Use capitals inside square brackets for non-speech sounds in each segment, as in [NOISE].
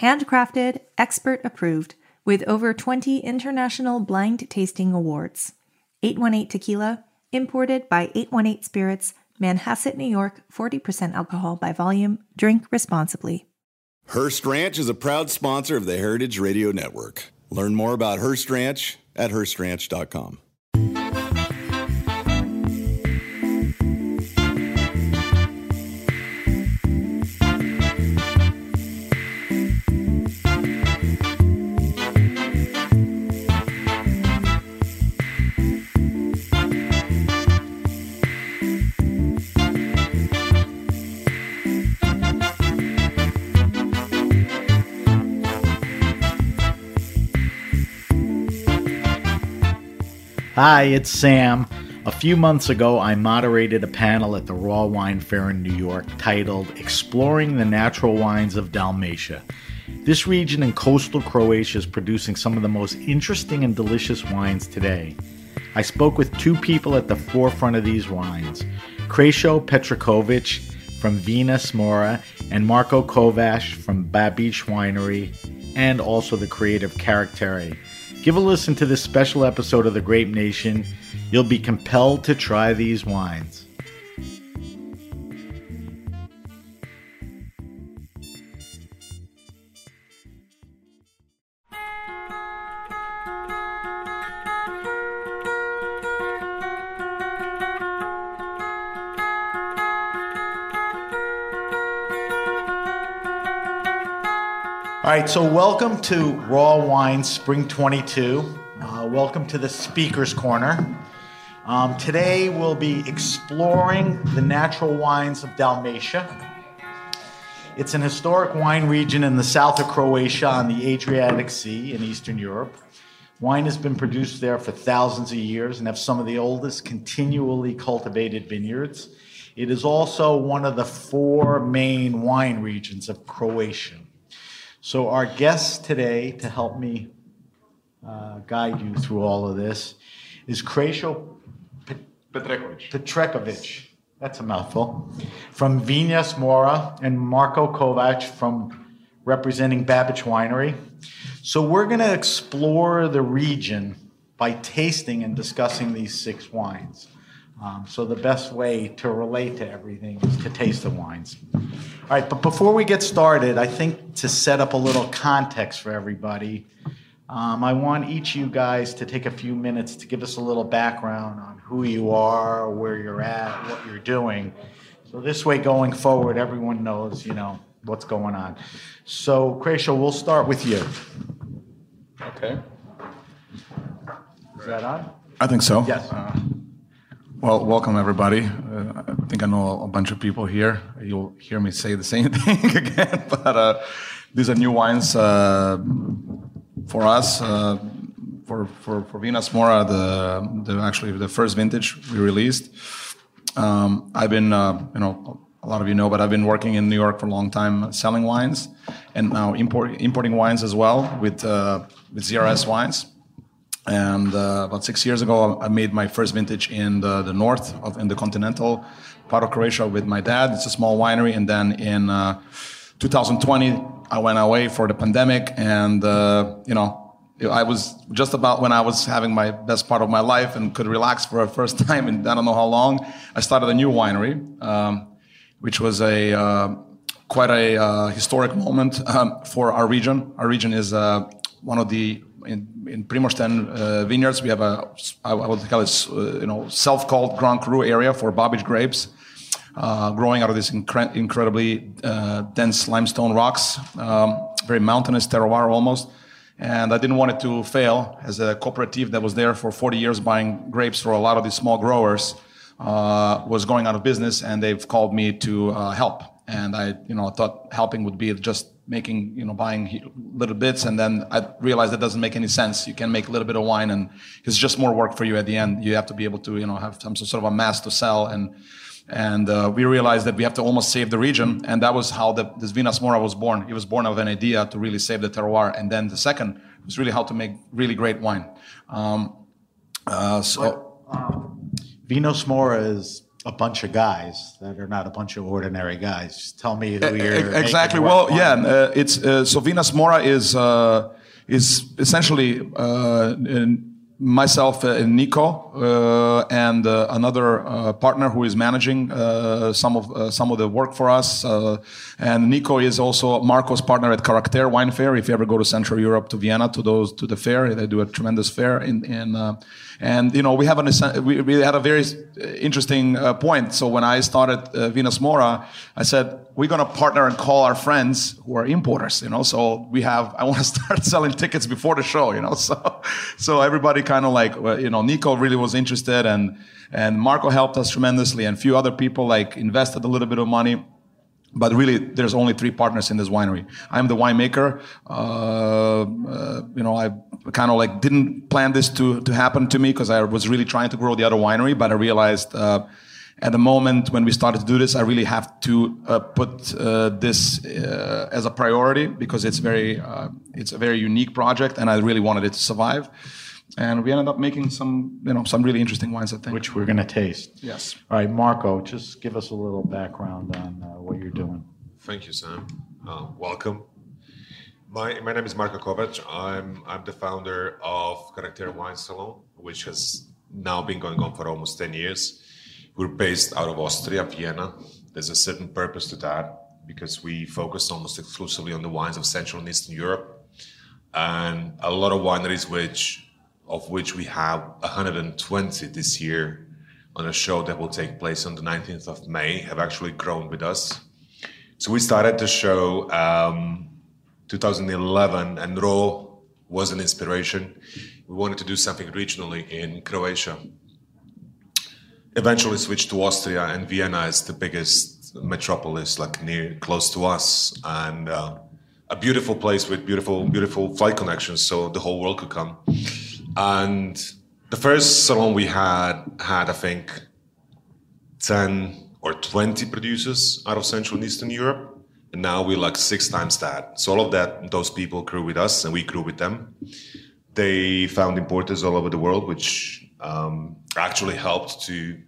handcrafted, expert approved, with over 20 international blind tasting awards. 818 Tequila, imported by 818 Spirits, Manhasset, New York, 40% alcohol by volume. Drink responsibly. Hearst Ranch is a proud sponsor of the Heritage Radio Network. Learn more about Hearst Ranch at HearstRanch.com. Hi, it's Sam. A few months ago, I moderated a panel at the Raw Wine Fair in New York titled Exploring the Natural Wines of Dalmatia. This region in coastal Croatia is producing some of the most interesting and delicious wines today. I spoke with two people at the forefront of these wines Krešo Petrekovic from Vinas Mora and Marko Kovac from Bibich Winery, and also the creative Karakterre. Give a listen to this special episode of The Grape Nation. You'll be compelled to try these wines. Right, so welcome to Raw Wine Spring 22. Uh, welcome to the Speaker's Corner. Um, today we'll be exploring the natural wines of Dalmatia. It's an historic wine region in the south of Croatia on the Adriatic Sea in Eastern Europe. Wine has been produced there for thousands of years and have some of the oldest continually cultivated vineyards. It is also one of the four main wine regions of Croatia. So, our guest today to help me uh, guide you through all of this is Krešo Petrekovic. Petrekovic. That's a mouthful. From Vina Mora and Marko Kovac from representing Bibich Winery. So, we're going to explore the region by tasting and discussing these six wines. Um, so the best way to relate to everything is to taste the wines. All right, but before we get started, I think to set up a little context for everybody, um, I want each of you guys to take a few minutes to give us a little background on who you are, where you're at, what you're doing. So this way, going forward, everyone knows, you know, what's going on. So, Krešo, we'll start with you. Okay. Is that on? I think so. Yes. Uh, well, welcome everybody. Uh, I think I know a bunch of people here. You'll hear me say the same [LAUGHS] thing again, but uh, these are new wines uh, for us. Uh, for for for Vinas Mora, the the actually the first vintage we released. Um, I've been uh, you know a lot of you know, but I've been working in New York for a long time selling wines, and now import, importing wines as well with uh, with ZRS wines. And uh, about six years ago, I made my first vintage in the, the north of in the continental part of Croatia with my dad. It's a small winery, and then in uh, 2020, I went away for the pandemic, and uh, you know. I was just about when I was having my best part of my life and could relax for a first [LAUGHS] time in I don't know how long. I started a new winery, um, which was a uh, quite a uh, historic moment um, for our region. Our region is uh, one of the in, in uh, vineyards. We have a I would call it uh, you know self-called Grand Cru area for Babić grapes, uh, growing out of these incre- incredibly uh, dense limestone rocks, um, very mountainous terroir almost. And I didn't want it to fail as a cooperative that was there for 40 years buying grapes for a lot of these small growers was going out of business, and they've called me to help and I, you know, thought helping would be just making, you know, buying little bits, and then I realized that doesn't make any sense. You can make a little bit of wine, and it's just more work for you at the end. You have to be able to, you know, have some sort of a mass to sell, and and uh, we realized that we have to almost save the region, and that was how the, this Vinas Mora was born. It was born of an idea to really save the terroir, and then the second was really how to make really great wine. Um, uh, so, um, Vinas Mora is a bunch of guys that are not a bunch of ordinary guys. Just tell me who you're exactly. Well, yeah, uh, it's uh, so Vinas Mora is uh, is essentially uh, myself and Nico and uh, another uh, partner who is managing uh, some of uh, some of the work for us. and Nico is also Marko's partner at Karakterre Wine Fair. If you ever go to Central Europe to Vienna to those to the fair, they do a tremendous fair. In, in and you know we have an we, we had a very interesting point. So when I started Vinas Mora, I said we're going to partner and call our friends who are importers. You know, so we have I want to [LAUGHS] start selling tickets before the show. You know, so so everybody kind of like you know Nico really was interested and and Marko helped us tremendously and a few other people like invested a little bit of money. But really there's only three partners in this winery. I'm the winemaker. Uh, uh, you know i kind of like didn't plan this to, to happen to me because i was really trying to grow the other winery but i realized uh, at the moment when we started to do this i really have to uh, put uh, this uh, as a priority because it's very it's a very unique project and i really wanted it to survive and we ended up making some, you know, some really interesting wines. I think, which we're going to taste. Yes. All right, Marko, just give us a little background on uh, what you're doing. Thank you, Sam. Uh, welcome. My, my name is Marko Kovac. I'm I'm the founder of Karakterre Wine Salon, which has now been going on for almost 10 years. We're based out of Austria, Vienna. There's a certain purpose to that because we focus almost exclusively on the wines of Central and Eastern Europe. And a lot of wineries which of which we have 120 this year on a show that will take place on the 19th of May, have actually grown with us. So we started the show um, 2011, and Raw was an inspiration. We wanted to do something regionally in Croatia. Eventually switched to Austria, and Vienna is the biggest metropolis, like near close to us, and uh, a beautiful place with beautiful, beautiful flight connections, so the whole world could come. And the first salon we had had, I think, 10 or 20 producers out of Central and Eastern Europe. And now we're like six times that. So all of that, those people grew with us and we grew with them. They found importers all over the world, which um, actually helped to,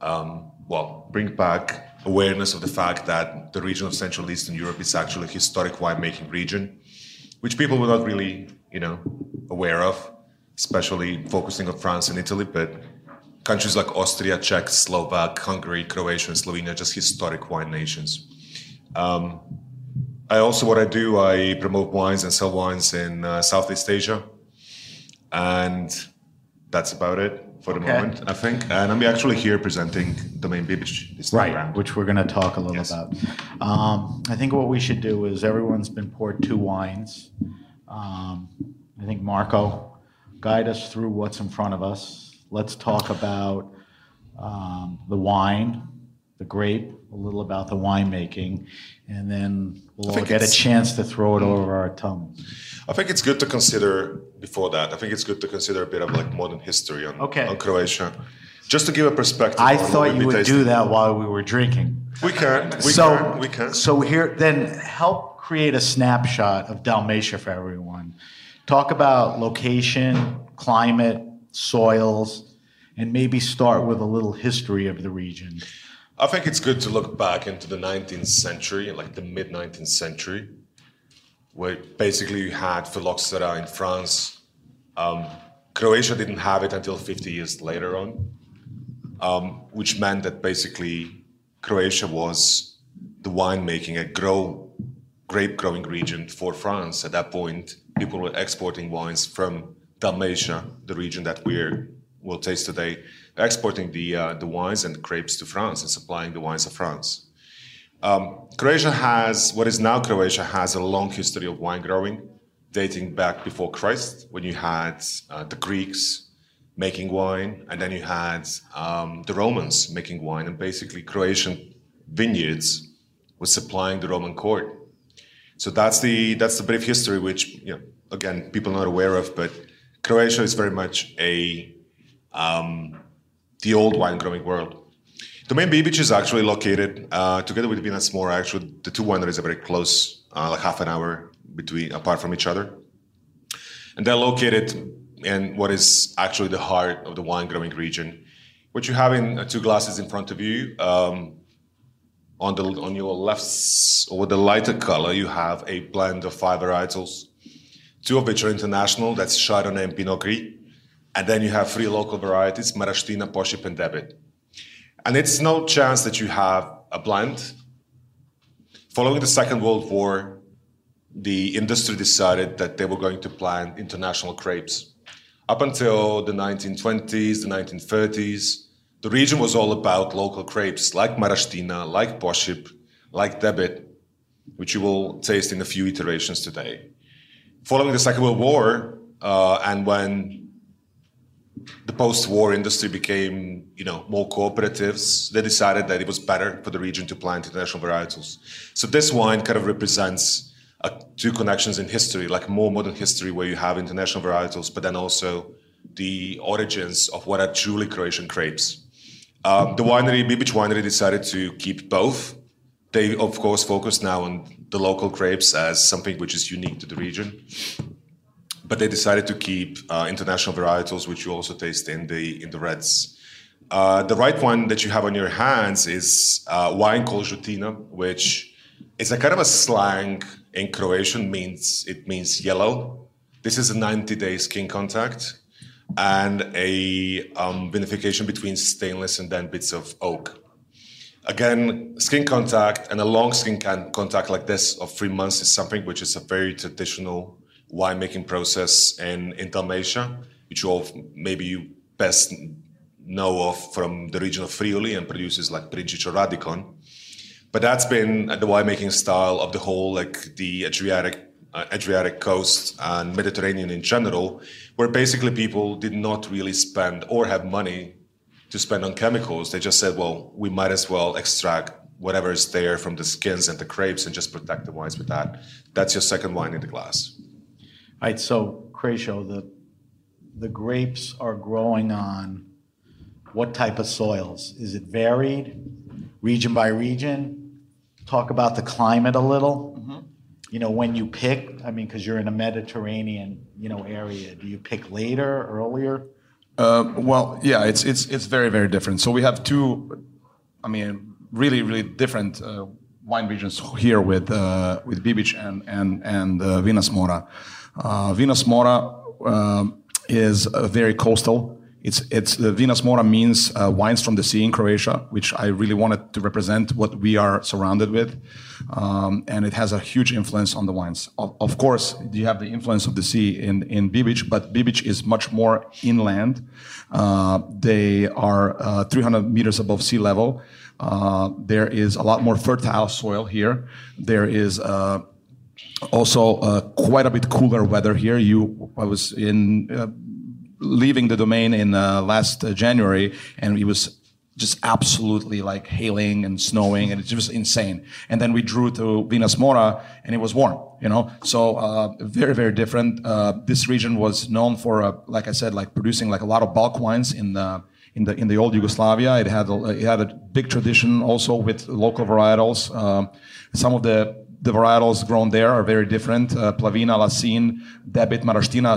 um, well, bring back awareness of the fact that the region of Central Eastern Europe is actually a historic winemaking region, which people were not really, you know, aware of especially focusing on France and Italy, but countries like Austria, Czech, Slovak, Hungary, Croatia, and Slovenia, just historic wine nations. Um, I also, what I do, I promote wines and sell wines in uh, Southeast Asia. And that's about it for the okay. moment, I think. And I'm actually here presenting Domaine Bibich this right, round. which we're going to talk a little yes. about. Um, I think what we should do is everyone's been poured two wines. Um, I think Marko guide us through what's in front of us. Let's talk about um, the wine, the grape, a little about the winemaking, and then we'll get a chance to throw it over our tongues. I think it's good to consider before that. I think it's good to consider a bit of like modern history on, okay. on Croatia, just to give a perspective. I thought you would tasting. do that while we were drinking. We can. We so, can. We can. So here, then help create a snapshot of Dalmatia for everyone. Talk about location, climate, soils, and maybe start with a little history of the region. I think it's good to look back into the 19th century, like the mid 19th century, where basically you had phylloxera in France. Um, Croatia didn't have it until 50 years later on, um, which meant that basically Croatia was the winemaking, a grow, grape growing region for France. At that point, people were exporting wines from Dalmatia, the region that we're will taste today, exporting the uh, the wines and the grapes to France and supplying the wines of France. Um, Croatia has what is now Croatia has a long history of wine growing, dating back before Christ, when you had uh, the Greeks making wine, and then you had um, the Romans making wine, and basically Croatian vineyards was supplying the Roman court. So that's the that's the brief history, which you know, again people are not aware of, but Croatia is very much a um, the old wine growing world. Domaine Bibich is actually located uh, together with Vinas Mora. Actually, the two wineries are very close, uh, like half an hour between apart from each other, and they're located in what is actually the heart of the wine growing region. What you have in uh, two glasses in front of you, um, on the on your left or the lighter color, you have a blend of five varietals, two of which are international. That's Chardonnay and Pinot Gris and then you have three local varieties, Maraština, Pošip, and Debit. And it's no chance that you have a blend. Following the Second World War, the industry decided that they were going to plant international grapes. Up until the 1920s, the 1930s, the region was all about local grapes like Maraština, like Pošip, like Debit, which you will taste in a few iterations today. Following the Second World War, uh, and when the post-war industry became, you know, more cooperatives. They decided that it was better for the region to plant international varietals. So this wine kind of represents uh, two connections in history, like more modern history where you have international varietals, but then also the origins of what are truly Croatian grapes. Um, the winery, Bibich Winery, decided to keep both. They, of course, focus now on the local grapes as something which is unique to the region but they decided to keep uh, international varietals, which you also taste in the in the reds. Uh, the right one that you have on your hands is uh, wine called Žutina, which is a kind of a slang in Croatian. means It means yellow. This is a 90-day skin contact and a um, vinification between stainless and then bits of oak. Again, skin contact and a long skin contact like this of three months is something which is a very traditional winemaking process in, in Dalmatia, which you all maybe you best know of from the region of Friuli and produces like Prinčič or Radikon. But that's been the winemaking style of the whole, like the Adriatic, Adriatic coast and Mediterranean in general, where basically people did not really spend or have money to spend on chemicals. They just said, well, we might as well extract whatever is there from the skins and the grapes and just protect the wines with that. That's your second wine in the glass. All right, so Krešo, the the grapes are growing on what type of soils? Is it varied, region by region? Talk about the climate a little. Mm-hmm. You know, when you pick, I mean, because you're in a Mediterranean, you know, area. Do you pick later, earlier? Uh, well, yeah, it's it's it's very very different. So we have two, I mean, really really different uh, wine regions here with uh, with Bibich and and and uh, Vinas Mora. Uh, Vinas Mora uh, is very coastal. It's, it's uh, Vinas Mora means uh, wines from the sea in Croatia, which I really wanted to represent what we are surrounded with. Um, and it has a huge influence on the wines. Of, of, course, you have the influence of the sea in, in Bibich, but Bibich is much more inland. Uh, they are uh, 300 meters above sea level. Uh, there is a lot more fertile soil here. There is uh, also quite a bit cooler weather here. You, I was in leaving the domain in uh, last uh, January, and it was just absolutely like hailing and snowing, and it was insane. And then we drew to Vinas Mora, and it was warm, you know. So uh, very, very different. Uh, this region was known for, like I said, like producing like a lot of bulk wines in the in the in the old Yugoslavia. It had a, it had a big tradition also with local varietals. some of the the varietals grown there are very different. Uh, Plavina, Lasina, Debit, Maraština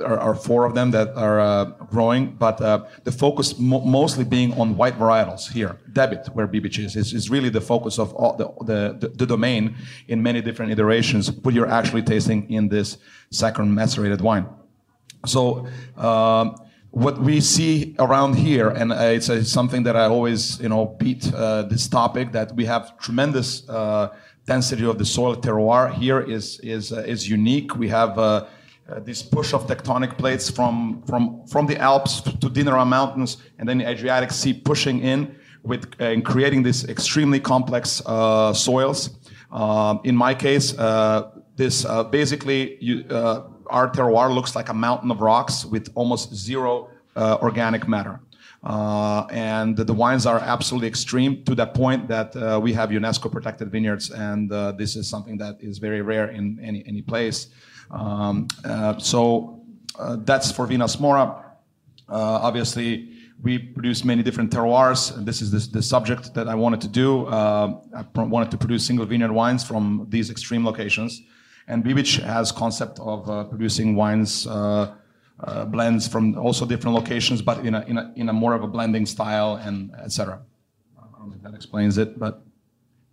uh, are, are, four of them that are uh, growing, but uh, the focus mo- mostly being on white varietals here. Debit, where Bibich is, is, is really the focus of the, the, the, domain in many different iterations, what you're actually tasting in this saccharin macerated wine. So, um, what we see around here, and it's, it's, something that I always, you know, beat uh, this topic that we have tremendous uh, density of the soil terroir here is is uh, is unique. We have uh, uh, this push of tectonic plates from from from the Alps to Dinara Mountains, and then the Adriatic Sea pushing in with and creating these extremely complex soils. Um, in my case, this basically you our terroir looks like a mountain of rocks with almost zero organic matter. Uh, and the wines are absolutely extreme to that point that uh, we have UNESCO protected vineyards, and uh, this is something that is very rare in any, any place. Um, uh, so uh, that's for Vinas Mora. obviously, we produce many different terroirs. And this is the, the subject that I wanted to do. I wanted to produce single vineyard wines from these extreme locations. And Bibich has concept of producing wines uh, uh, blends from also different locations, but in a, in a, in a more of a blending style and etc. I don't know if that explains it, but.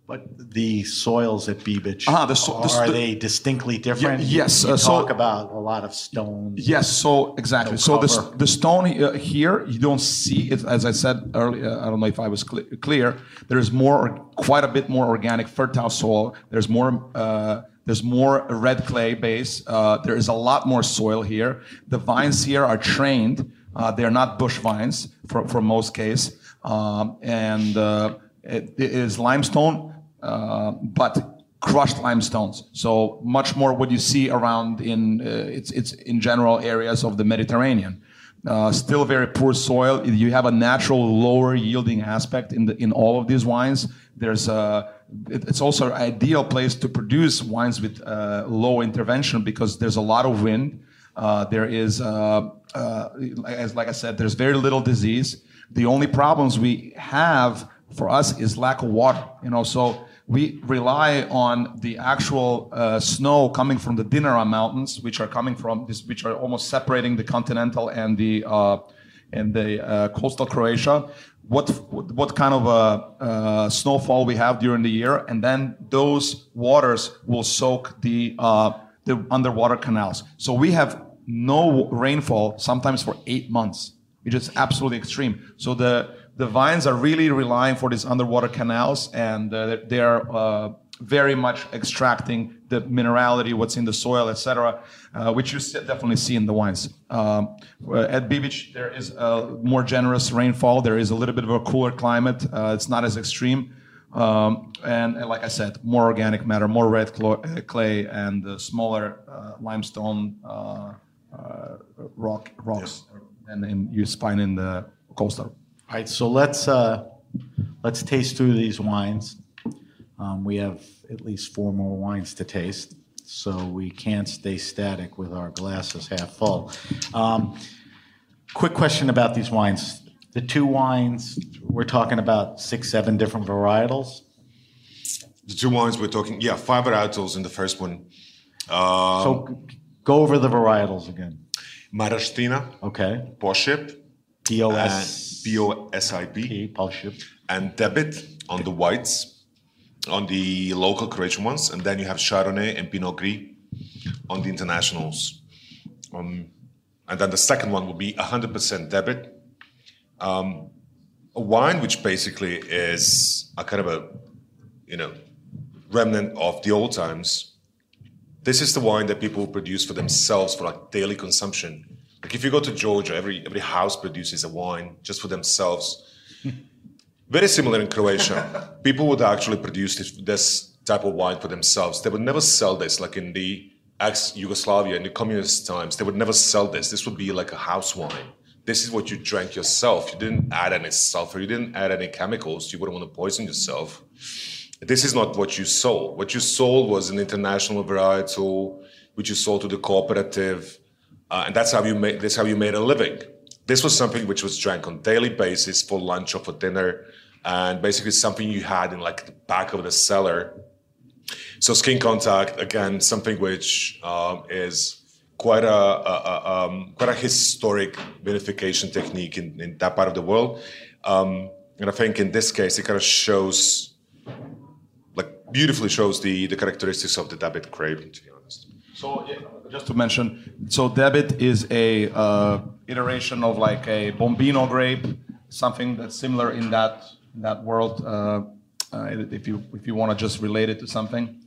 But the soils at Bibich, ah, the so, the, are they distinctly different? yes. You, you uh, talk about a lot of stone. Yes, so exactly. No so the, the stone uh, here, you don't see it. As I said earlier, I don't know if I was cl- clear. There is more, quite a bit more organic, fertile soil. There's more uh, there's more red clay base. Uh, there is a lot more soil here. The vines here are trained. Uh, they're not bush vines for, for most case. Um, and uh, it, it is limestone, uh, but crushed limestones. So much more what you see around in uh, it's, it's in general areas of the Mediterranean. Uh, still very poor soil. You have a natural lower yielding aspect in the in all of these wines. There's a it's also an ideal place to produce wines with uh, low intervention because there's a lot of wind. Uh, there is, uh, uh, as like I said, there's very little disease. The only problems we have for us is lack of water. You know, so we rely on the actual uh, snow coming from the Dinara Mountains, which are coming from this, which are almost separating the continental and the uh, and the coastal Croatia what what kind of a, uh, snowfall we have during the year, and then those waters will soak the uh, the underwater canals. So we have no rainfall sometimes for eight months, which is absolutely extreme. So the the vines are really relying for these underwater canals, and uh, they are uh, very much extracting the minerality, what's in the soil, etc., uh, which you definitely see in the wines. Um, at Bibich, there is a more generous rainfall. There is a little bit of a cooler climate. Uh, it's not as extreme. Um, and, and, like I said, more organic matter, more red clay, and uh, smaller uh, limestone uh, uh, rock rocks than in, you find in the coastal. All right, so let's let's taste through these wines. Um, we have at least four more wines to taste, so we can't stay static with our glasses half full. Um, quick question about these wines. The two wines, we're talking about six, seven different varietals. The two wines we're talking, yeah, five varietals in the first one. Um, so go over the varietals again. Maraština. Okay. Pošip. P-O-S. P-O-S-I-P. Pošip. And Debit on the whites on the local Croatian ones, and then you have Chardonnay and Pinot Gris on the internationals. Um, and then the second one will be 100% debit. Um, a wine which basically is a kind of a, you know, remnant of the old times. This is the wine that people produce for themselves for like daily consumption. Like if you go to Georgia, every every house produces a wine just for themselves. [LAUGHS] Very similar in Croatia. [LAUGHS] People would actually produce this, type of wine for themselves. They would never sell this, like in the ex Yugoslavia, in the communist times. They would never sell this. This would be like a house wine. This is what you drank yourself. You didn't add any sulfur. You didn't add any chemicals. You wouldn't want to poison yourself. This is not what you sold. What you sold was an international varietal, which you sold to the cooperative, uh, and that's how you made. That's how you made a living. This was something which was drank on daily basis for lunch or for dinner, and basically something you had in like the back of the cellar. So skin contact again, something which um, is quite a, a, a um, quite a historic vinification technique in, in that part of the world. Um, and I think in this case, it kind of shows, like, beautifully shows the the characteristics of the Debit grape. To be honest. So yeah, just to mention, so Debit is a uh, iteration of like a Bombino grape, something that's similar in that in that world. Uh, uh, if you if you want to just relate it to something,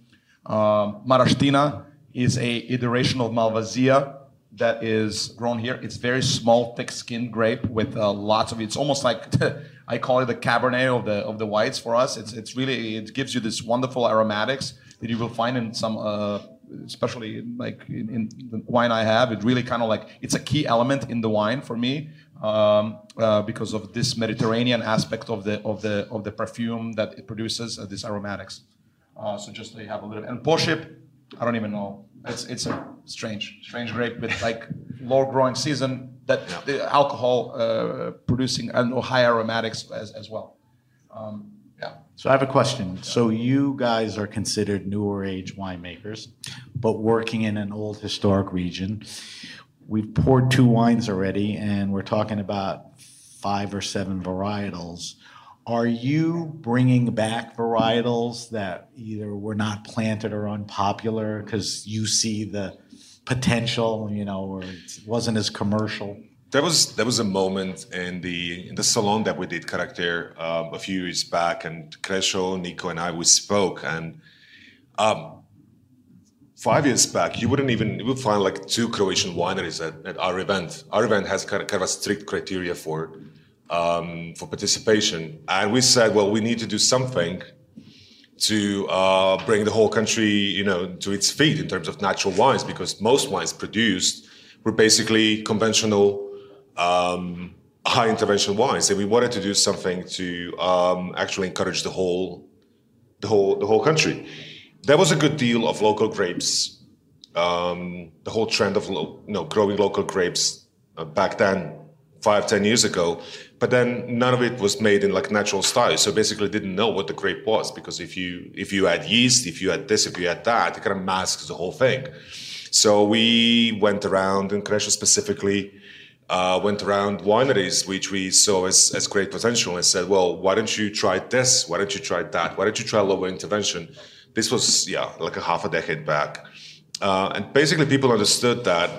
um, Maraština is a iteration of Malvasia that is grown here. It's very small, thick-skinned grape with uh, lots of. It's almost like [LAUGHS] I call it the Cabernet of the of the whites for us. It's it's really it gives you this wonderful aromatics that you will find in some. Especially like in, in, the wine I have, it really kind of like it's a key element in the wine for me um, uh, because of this Mediterranean aspect of the of the of the perfume that it produces, uh, these aromatics. Uh, so just so you have a little. And Pošip, I don't even know. It's it's a strange strange grape with like [LAUGHS] low growing season that the alcohol uh, producing and high aromatics as as well. Um. So I have a question. So you guys are considered newer age winemakers, but working in an old historic region. We've poured two wines already, and we're talking about five or seven varietals. Are you bringing back varietals that either were not planted or unpopular because you see the potential, you know, or it wasn't as commercial? There was there was a moment in the in the salon that we did Karakterre um, a few years back, and Krešo, Nico, and I we spoke, and um, five years back, you wouldn't even you would find like two Croatian wineries at, at our event. Our event has kind of, kind of a strict criteria for um, for participation, and we said, well, we need to do something to uh, bring the whole country, you know, to its feet in terms of natural wines, because most wines produced were basically conventional um, high intervention wines, and we wanted to do something to um, actually encourage the whole, the whole, the whole country. There was a good deal of local grapes. Um, the whole trend of lo- you know growing local grapes uh, back then, five ten years ago, but then none of it was made in like natural style. So basically, didn't know what the grape was because if you if you add yeast, if you add this, if you add that, it kind of masks the whole thing. So we went around, and Krešo specifically uh, went around wineries which we saw as, as great potential and said, well, why don't you try this? Why don't you try that? Why don't you try lower intervention? This was, yeah, like a half a decade back. Uh, and basically, people understood that.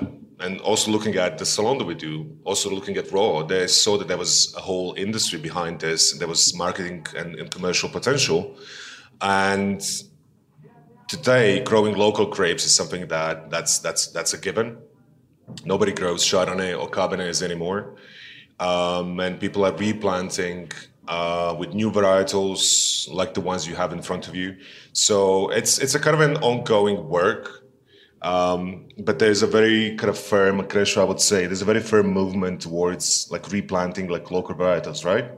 And also looking at the salon that we do, also looking at Raw, they saw that there was a whole industry behind this. And there was marketing and, and commercial potential. And today growing local grapes is something that that's that's that's a given. Nobody grows Chardonnay or Cabernets anymore, um, and people are replanting uh, with new varietals like the ones you have in front of you. So it's it's a kind of an ongoing work, um, but there's a very kind of firm, Krešo, I would say, there's a very firm movement towards like replanting like local varietals, right?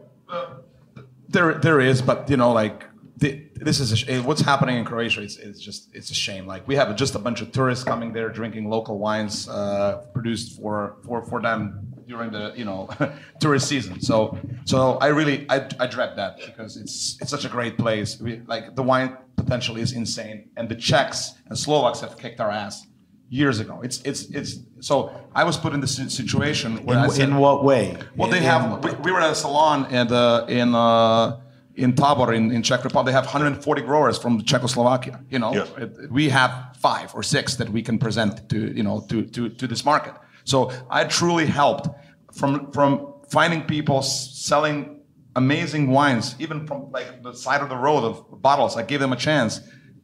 There, there is, but you know, like the, this is a sh- what's happening in Croatia. It's, it's just it's a shame. Like we have just a bunch of tourists coming there, drinking local wines uh, produced for for for them during the you know [LAUGHS] tourist season. So so I really I, I dread that because it's it's such a great place. We, like the wine potential is insane, and the Czechs and Slovaks have kicked our ass years ago. It's it's it's so I was put in this situation where In, said, in what way? well, they In- have. We, we were at a salon and uh, in uh, in Tabor in, in Czech Republic. They have 140 growers from Czechoslovakia. You know. We have five or six that we can present to you know to to to this market. So I truly helped from from finding people selling amazing wines, even from like the side of the road of bottles. I gave them a chance,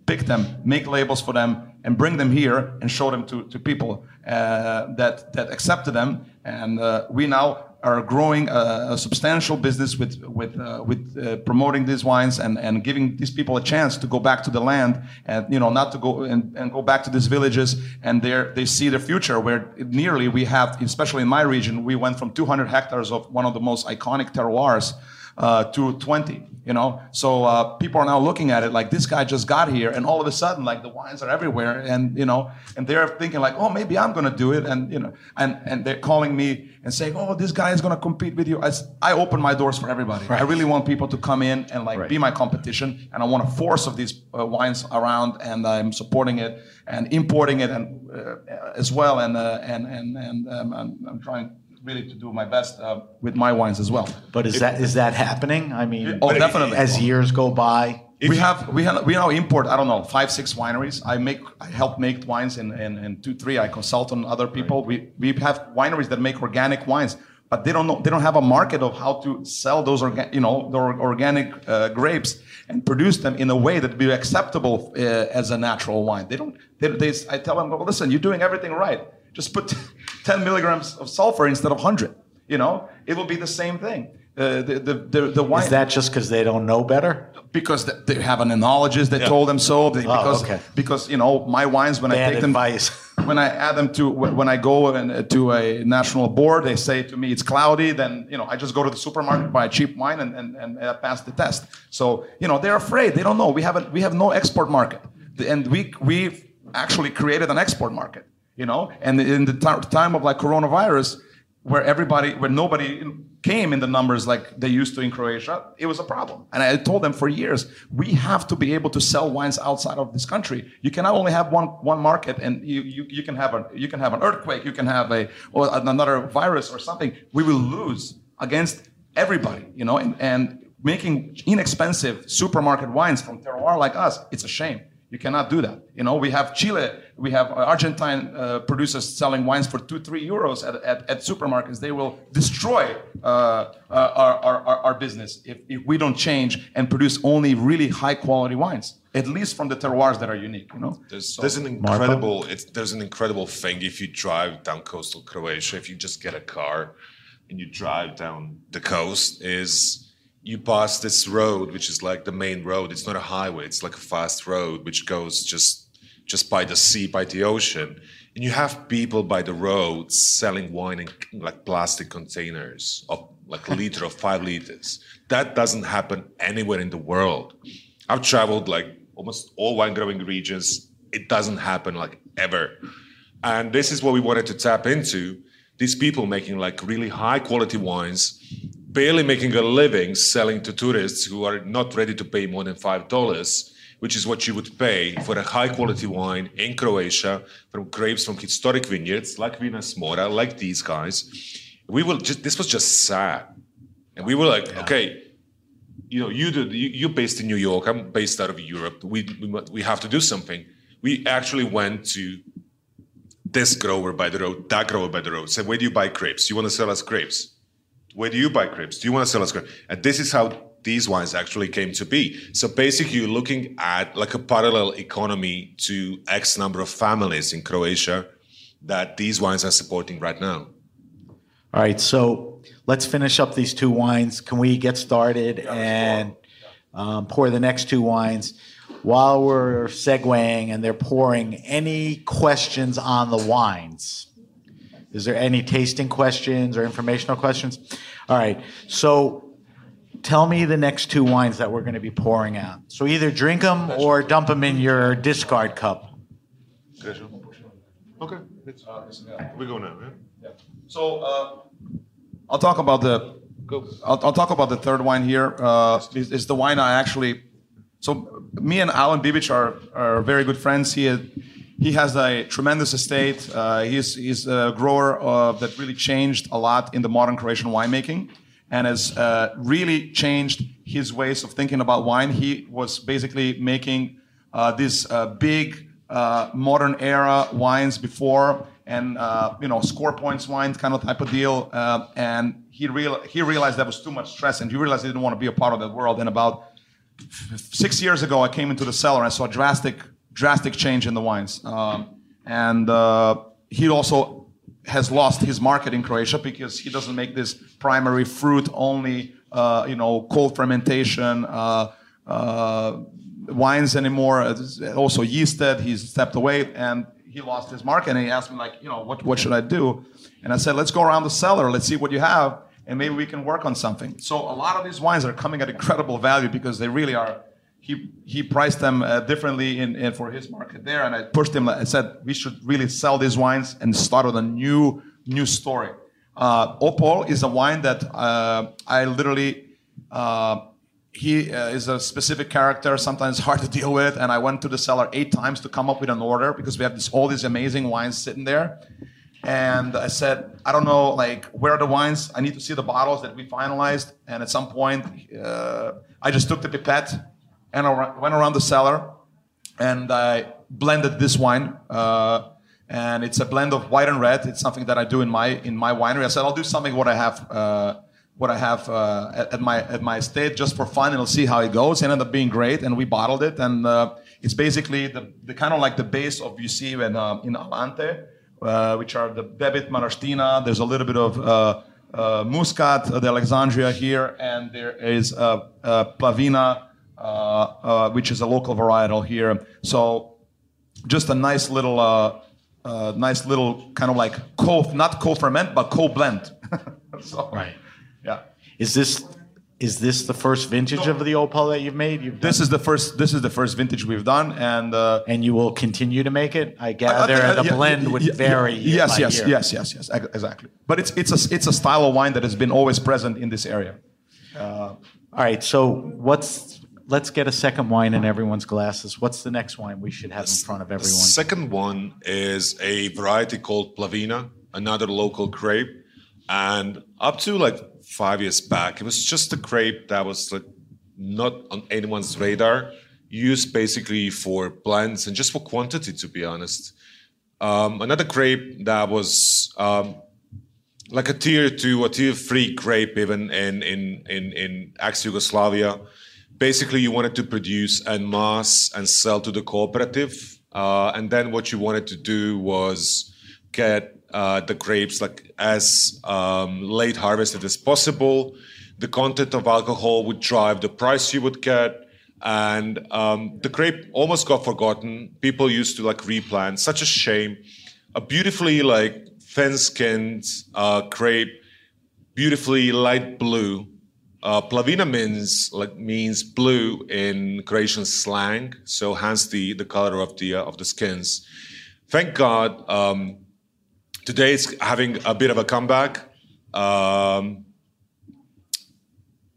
pick them, make labels for them, and bring them here and show them to, to people uh, that that accepted them. And uh, we now are growing a, a substantial business with with uh, with uh, promoting these wines and, and giving these people a chance to go back to the land and you know not to go and, and go back to these villages. And there they see the future where nearly we have especially in my region we went from 200 hectares of one of the most iconic terroirs uh, to 20 you know? So uh, people are now looking at it like this guy just got here and all of a sudden like the wines are everywhere and you know and they're thinking like oh maybe i'm going to do it and you know and and they're calling me and saying oh this guy is going to compete with you. I, I open my doors for everybody. I really want people to come in and like be my competition and i want a force of these uh, wines around and i'm supporting it and importing it and uh, as well and uh, and and and um, I'm, I'm trying really to do my best uh, with my wines as well But is that is that happening? I mean, Oh, definitely. As years go by, we have we have we now import I don't know five six wineries. I make I help make wines in, in, in two three. I consult on other people. We we have wineries that make organic wines, but they don't know they don't have a market of how to sell those orga, you know the organic uh, grapes and produce them in a way that be acceptable uh, as a natural wine. They don't. They, they, I tell them, well, listen, you're doing everything right. Just put [LAUGHS] 10 milligrams of sulfur instead of 100. You know, it will be the same thing. Uh, the, the, the, the wine is that just because they don't know better? because th- they have an enologist that told them so. They- because Oh, okay. because you know my wines when I Bad take them advice. [LAUGHS] when I add them to when I go and, uh, to a national board, they say to me it's cloudy. Then you know I just go to the supermarket buy a cheap wine and and, and uh, pass the test. So you know they're afraid. They don't know. We have we have no export market, and we we actually created an export market. You know, and in the ti- time of like coronavirus where everybody, where nobody came in the numbers like they used to in Croatia, it was a problem. And I told them for years, we have to be able to sell wines outside of this country. You cannot only have one one market, and you you, you can have a you can have an earthquake, you can have a or another virus or something. We will lose against everybody, you know. And, and making inexpensive supermarket wines from terroir like us, it's a shame. You cannot do that. You know, we have Chile, we have Argentine uh, producers selling wines for two, three euros at, at, at supermarkets. They will destroy uh, uh, our, our, our business if, if we don't change and produce only really high quality wines, at least from the terroirs that are unique. You know, There's, there's an incredible it's, there's an incredible thing if you drive down coastal Croatia if you just get a car and you drive down the coast is you pass this road which is like the main road it's not a highway it's like a fast road which goes just just by the sea by the ocean and you have people by the road selling wine in like plastic containers of like a liter or five liters that doesn't happen anywhere in the world I've traveled like almost all wine growing regions. It doesn't happen like ever. And this is what we wanted to tap into. These people making like really high quality wines, barely making a living selling to tourists who are not ready to pay more than $5, which is what you would pay for a high quality wine in Croatia from grapes from historic vineyards like Vinas Mora, like these guys. We will just, this was just sad. And we were like, okay, you know, you do, you, you're based in New York. I'm based out of Europe. We, we we have to do something. We actually went to this grower by the road, that grower by the road. Said, where do you buy grapes? You want to sell us grapes? Where do you buy grapes? Do you want to sell us grapes? And this is how these wines actually came to be. So basically, you're looking at like a parallel economy to X number of families in Croatia that these wines are supporting right now. All right, so let's finish up these two wines. Can we get started and um, pour the next two wines? While we're segueing and they're pouring, any questions on the wines? Is there any tasting questions or informational questions? All right, so tell me the next two wines that we're going to be pouring out. So either drink them or dump them in your discard cup. Okay, we go now. Yeah? So uh, I'll talk about the. I'll, I'll talk about the third wine here. Uh, is, is the wine I actually. So me and Alan Bibic are, are very good friends. He had, he has a tremendous estate. Uh, he's he's a grower uh, that really changed a lot in the modern Croatian winemaking, and has uh, really changed his ways of thinking about wine. He was basically making uh, these uh, big uh, modern era wines before, and uh, you know score points wines kind of type of deal. And he real he realized that was too much stress, and he realized he didn't want to be a part of that world. And about six years ago, I came into the cellar and I saw a drastic, drastic change in the wines. Um, and uh, he also has lost his market in Croatia because he doesn't make this primary fruit only, uh, you know, cold fermentation uh, uh, wines anymore. Also yeasted, he's stepped away and he lost his market. And he asked me like, you know, what, what should I do? And I said, let's go around the cellar, let's see what you have and maybe we can work on something. So a lot of these wines are coming at incredible value because they really are. He he priced them uh, differently in, in for his market there, and I pushed him. I said we should really sell these wines and start with a new new story. Uh, Opal is a wine that uh, I literally. Uh, he uh, is a specific character, sometimes [LAUGHS] hard to deal with. And I went to the cellar eight times to come up with an order because we have this, all these amazing wines sitting there. And I said, I don't know, like, where are the wines? I need to see the bottles that we finalized. And at some point, uh, I just took the pipette and I went around the cellar and I blended this wine. Uh, and it's a blend of white and red. It's something that I do in my in my winery. I said I'll do something what I have uh, what I have uh, at, at, my at my estate just for fun, and we'll see how it goes. It ended up being great, and we bottled it, and uh, it's basically the, the kind of like the base of you see uh, in Alante, uh, which are the Debit Maraština. There's a little bit of uh, Muscat, the Alexandria here, and there is Plavina, which is a local varietal here. So just a nice little uh, nice little kind of like co not co-ferment but co-blend. [LAUGHS] so, right. Yeah. Is this is this the first vintage of the opal that you've made? You've this is the first. This is the first vintage we've done, and uh, and you will continue to make it. I gather I, I, I, the yeah, blend would yeah, vary. Yes, yes, year. yes, yes, yes, exactly. But it's it's a it's a style of wine that has been always present in this area. Uh, all right. So what's let's get a second wine in everyone's glasses. What's the next wine we should have in front of everyone? The second one is a variety called Plavina, another local grape. And up to like five years back, it was just a grape that was like not on anyone's radar, used basically for blends and just for quantity, to be honest. Um, another grape that was um, like a tier two, a tier three grape, even in in in, in ex Yugoslavia basically you wanted to produce en masse and sell to the cooperative. Uh, and then what you wanted to do was get uh, the grapes like as um, late harvested as possible. The content of alcohol would drive the price you would get. And um, the grape almost got forgotten. People used to like replant. Such a shame. A beautifully like thin-skinned uh, grape, beautifully light blue, uh, Plavina means like means blue in Croatian slang, so hence the the color of the uh, of the skins. Thank God, um, today it's having a bit of a comeback. Um,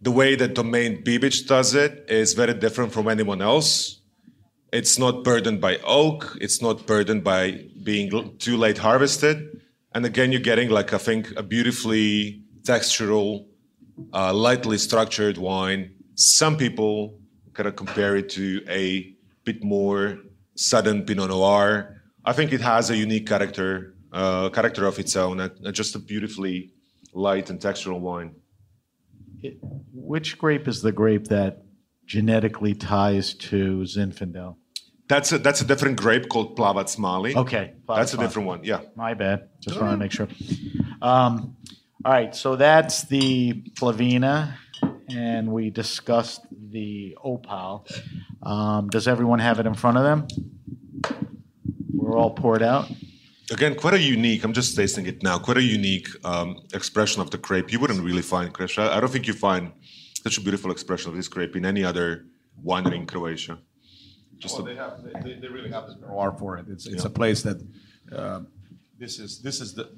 the way that Domain Bibich does it is very different from anyone else. It's not burdened by oak. It's not burdened by being too late harvested. And again, you're getting like I think a beautifully textural uh, lightly structured wine. Some people kind of compare it to a bit more sudden Pinot Noir. I think it has a unique character, uh, character of its own, and just a beautifully light and textural wine. It, which grape is the grape that genetically ties to Zinfandel? That's a that's a different grape called Plavac Mali. Okay, Plavac that's a different one. Yeah, my bad. Just want to make sure. Um, all right, so that's the Plavina, and we discussed the Opal. Um, does everyone have it in front of them? We're all poured out. Again, quite a unique. I'm just tasting it now. Quite a unique um, expression of the grape. You wouldn't really find, Chris. I don't think you find such a beautiful expression of this grape in any other winery in Croatia. Just oh, a, they, have, they, they, really have the terroir for it. It's, it's yeah. a place that uh, this is this is the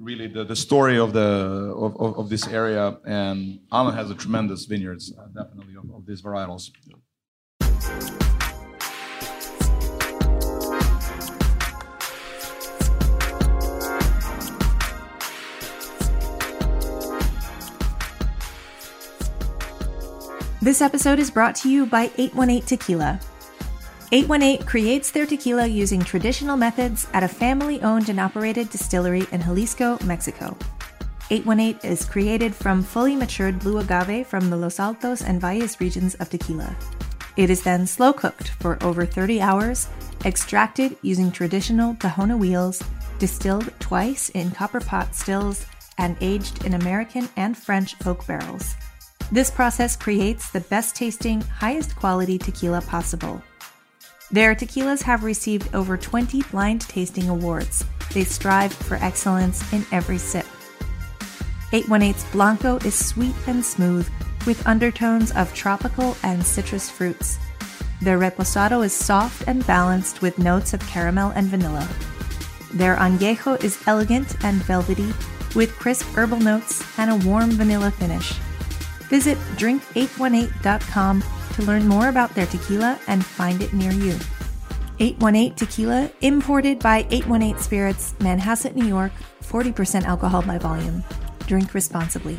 really the, the story of the of, of, of this area and Alen has a tremendous vineyards uh, definitely of, of these varietals. This episode is brought to you by 818 Tequila. 818 creates their tequila using traditional methods at a family owned and operated distillery in Jalisco, Mexico. 818 is created from fully matured blue agave from the Los Altos and Valles regions of tequila. It is then slow cooked for over 30 hours, extracted using traditional Tahona wheels, distilled twice in copper pot stills, and aged in American and French oak barrels. This process creates the best tasting, highest quality tequila possible their tequilas have received over 20 blind tasting awards. They strive for excellence in every sip. 818's Blanco is sweet and smooth with undertones of tropical and citrus fruits. Their reposado is soft and balanced with notes of caramel and vanilla. Their añejo is elegant and velvety with crisp herbal notes and a warm vanilla finish. Visit drink818.com to learn more about their tequila and find it near you. 818 Tequila, imported by 818 Spirits, Manhasset, New York, 40% alcohol by volume. Drink responsibly.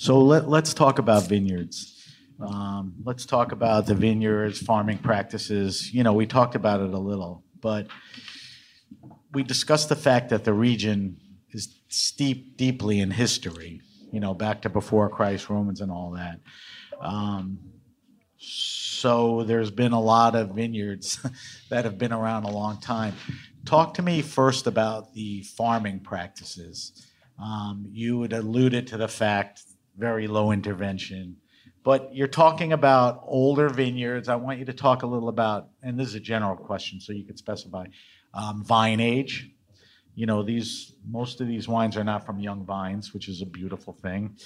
So let, let's talk about vineyards. Um, let's talk about the vineyards, farming practices. You know, we talked about it a little, but we discussed the fact that the region is steeped deeply in history, you know, back to before Christ, Romans, and all that. Um, so there's been a lot of vineyards [LAUGHS] that have been around a long time. Talk to me first about the farming practices. Um, you had alluded to the fact very low intervention. But you're talking about older vineyards. I want you to talk a little about, and this is a general question, so you could specify um, vine age. You know, these most of these wines are not from young vines, which is a beautiful thing.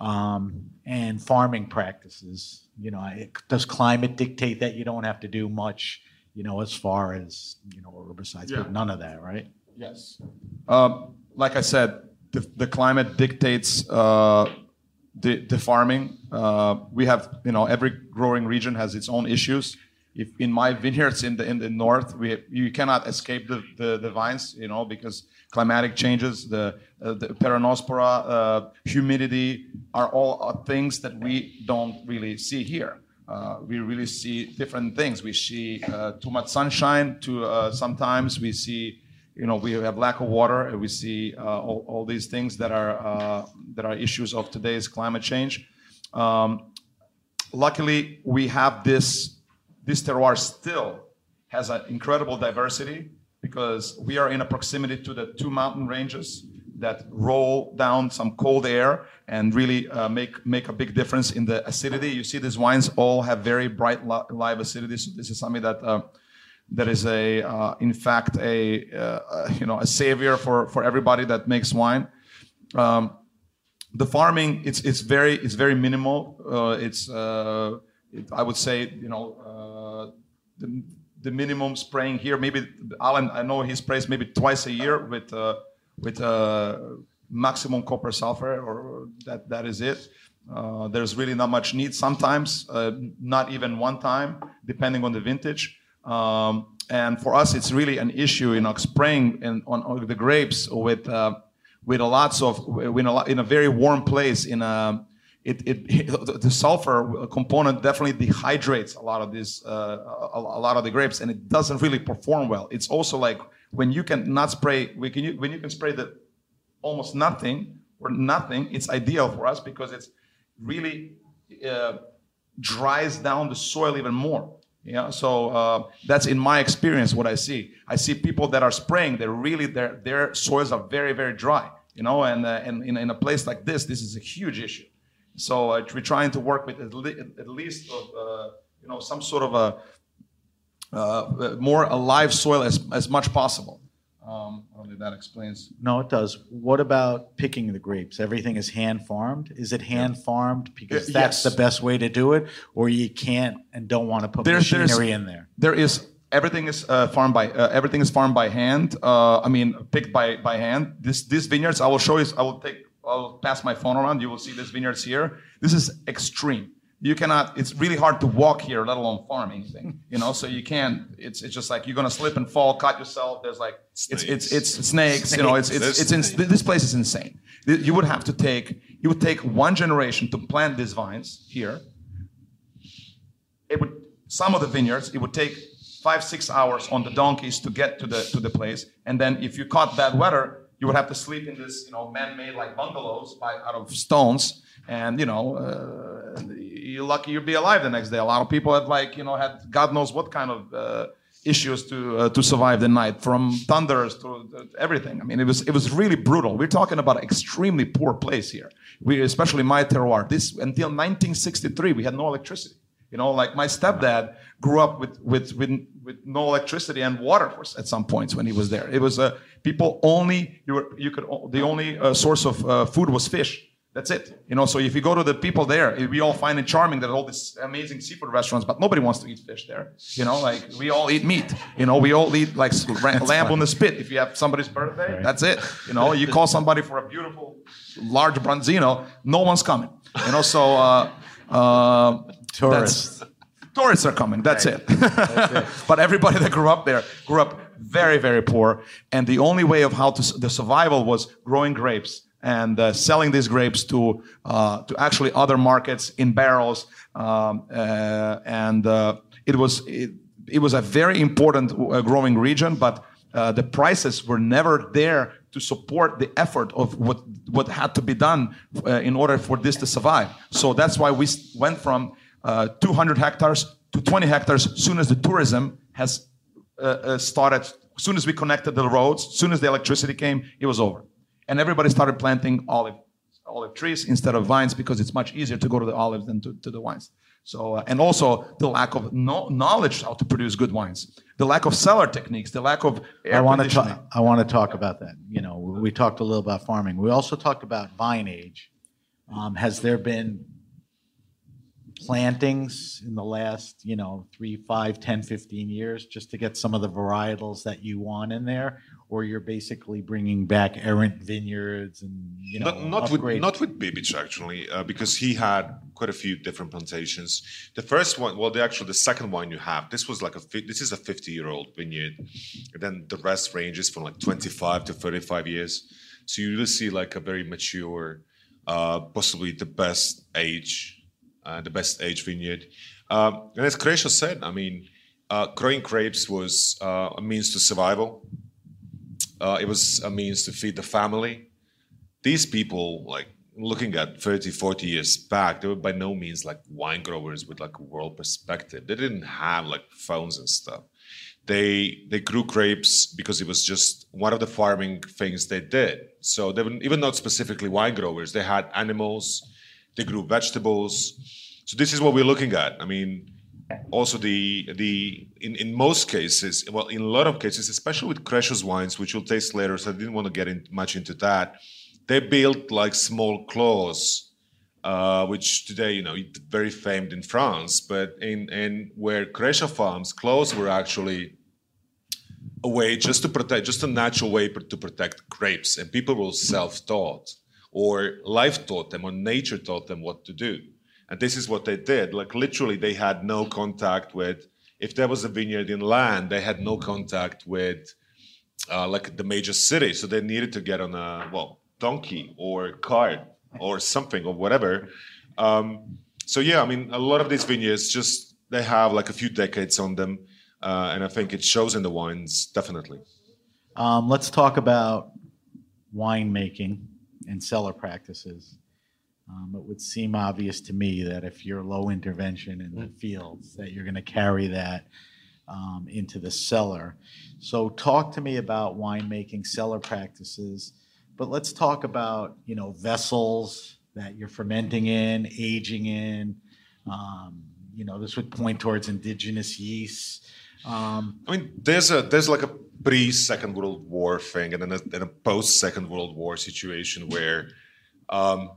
Um, and farming practices. You know, it, does climate dictate that you don't have to do much? You know, as far as you know, herbicides, Yeah. but none of that, right? Yes. Um, like I said, the, the climate dictates uh, the, the farming. Uh, we have, you know, every growing region has its own issues. If in my vineyards in the in the north, we you cannot escape the, the, the vines, you know, because climatic changes, the uh, the peronospora, uh, humidity are all uh, things that we don't really see here. Uh, we really see different things. We see uh, too much sunshine. To sometimes we see you know we have lack of water and we see uh, all, all these things that are uh, that are issues of today's climate change um, luckily we have this this terroir still has an incredible diversity because we are in a proximity to the two mountain ranges that roll down some cold air and really uh, make make a big difference in the acidity. You see, these wines all have very bright li- live acidity. So this is something that uh, that is a uh, in fact a uh, you know a savior for for everybody that makes wine. Um, the farming it's it's very it's very minimal. Uh, it's uh, it, I would say you know uh, the, the minimum spraying here. Maybe Alen I know he sprays maybe twice a year with uh, with uh, maximum copper sulfur or that that is it. Uh, there's really not much need. Sometimes uh, not even one time, depending on the vintage. Um, and for us, it's really an issue, know, spraying in, on, on the grapes with uh, with a lots of in a, in a very warm place. In a it, it [LAUGHS] the sulfur component definitely dehydrates a lot of this uh, a, a lot of the grapes, and it doesn't really perform well. It's also like when you can not spray when you when you can spray the almost nothing or nothing, it's ideal for us because it's really uh, dries down the soil even more. Yeah, so uh, that's in my experience what I see. I see people that are spraying; they're really their their soils are very very dry. You know, and uh, and in, in a place like this, this is a huge issue. So uh, we're trying to work with at, le- at least of, uh, you know some sort of a uh, more alive soil as, as much possible. Um, I don't know if that explains. No, it does. What about picking the grapes? Everything is hand farmed. Is it hand farmed because Y- that's yes. the best way to do it, or you can't and don't want to put There's- there's- machinery in there? There is everything is uh, farmed by uh, everything is farmed by hand. Uh, I mean, picked by by hand. This these vineyards, I will show you. I will take. I'll pass my phone around. You will see these vineyards here. This is extreme. You cannot. It's really hard to walk here, let alone farm anything. You know, so you can't. It's it's just like you're gonna slip and fall, cut yourself. There's like it's it's it's snakes. You know, it's it's it's, in, this place is insane. You would have to take. You would take one generation to plant these vines here it would some of the vineyards it would take five six hours on the donkeys to get to the to the place and then if you caught bad weather you would have to sleep in this you know man-made like bungalows by, out of stones and you know uh, you're lucky you'd be alive the next day. A lot of people had like you know had god knows what kind of uh, issues to uh, to survive the night from thunders to everything. I mean it was it was really brutal. We're talking about an extremely poor place here. We especially my terroir. This until 1963 we had no electricity. You know, like my stepdad grew up with with with, with no electricity and water at some points when he was there. It was uh, people only you were you could the only uh, source of uh, food was fish. That's it. You know, so if you go to the people there, we all find it charming that all these amazing seafood restaurants, but nobody wants to eat fish there. You know, like we all eat meat. You know, we all eat like [LAUGHS] lamb on the spit. If you have somebody's birthday, that's it. You know, you call somebody for a beautiful large branzino, no one's coming. You know, so. Uh, uh, Tourists. Tourists are coming. That's it. [LAUGHS] but everybody that grew up there grew up very, very poor, and the only way of how to the survival was growing grapes and uh, selling these grapes to uh, to actually other markets in barrels, um, uh, and uh, it was it, it was a very important uh, growing region, but uh, the prices were never there to support the effort of what what had to be done in order for this to survive. So that's why we went from uh, 200 hectares to 20 hectares soon as the tourism has started. As soon as we connected the roads, as soon as the electricity came, it was over, and everybody started planting olive olive trees instead of vines because it's much easier to go to the olives than to, to the wines. So, uh, and also the lack of no, knowledge how to produce good wines, the lack of cellar techniques, the lack of I want to talk. I want to talk about that. You know, we talked a little about farming. We also talked about vine age. Um, has there been plantings in the last, you know, three, five, 10, 15 years just to get some of the varietals that you want in there? Or you're basically bringing back errant vineyards and, you know, not, not with not with Bibich actually, uh, because he had quite a few different plantations. The first one, well, the actual the second one you have, this was like a this is a fifty year old vineyard, and then the rest ranges from like twenty five to thirty five years. So you really see like a very mature, uh, possibly the best age, uh, the best age vineyard. Um, and as Krešo said, I mean, uh, growing grapes was uh, a means to survival. Uh, it was a means to feed the family. These people like looking at 30 40 years back they were by no means like wine growers with like a world perspective. They didn't have like phones and stuff. They they grew grapes because it was just one of the farming things they did. So they were even not specifically wine growers they had animals they grew vegetables. So this is what we're looking at. I mean also the the in, in most cases well in a lot of cases especially with Krešo's wines which we'll taste later so i didn't want to get in much into that they built like small claws uh, which today you know very famed in france but in in where Krešo farms claws were actually a way just to protect just a natural way to protect grapes and people were self-taught or life taught them or nature taught them what to do and this is what they did. Like literally, they had no contact with. If there was a vineyard in land, they had no contact with, uh, like the major city. So they needed to get on a well donkey or cart or something or whatever. Um, so yeah, I mean, a lot of these vineyards just they have like a few decades on them, uh, and I think it shows in the wines definitely. Um, let's talk about winemaking and cellar practices. Um, it would seem obvious to me that if you're low intervention in the fields, that you're going to carry that um, into the cellar. So, talk to me about winemaking cellar practices. But let's talk about you know vessels that you're fermenting in, aging in. Um, you know, this would point towards indigenous yeasts. Um, I mean, there's a there's like a pre Second World War thing and then a, and a post Second World War situation where um,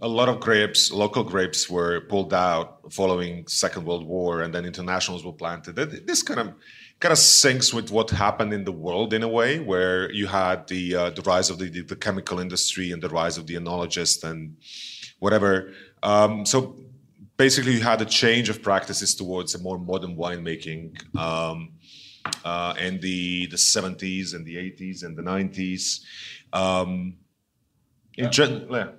a lot of grapes, local grapes, were pulled out following Second World War, and then internationals were planted. This kind of kind of syncs with what happened in the world in a way, where you had the uh, the rise of the, the chemical industry and the rise of the enologist and whatever. Um, so basically, you had a change of practices towards a more modern winemaking. Um, uh, in the the 70s and the 80s and the 90s. Um, Yeah. gen-. Yeah.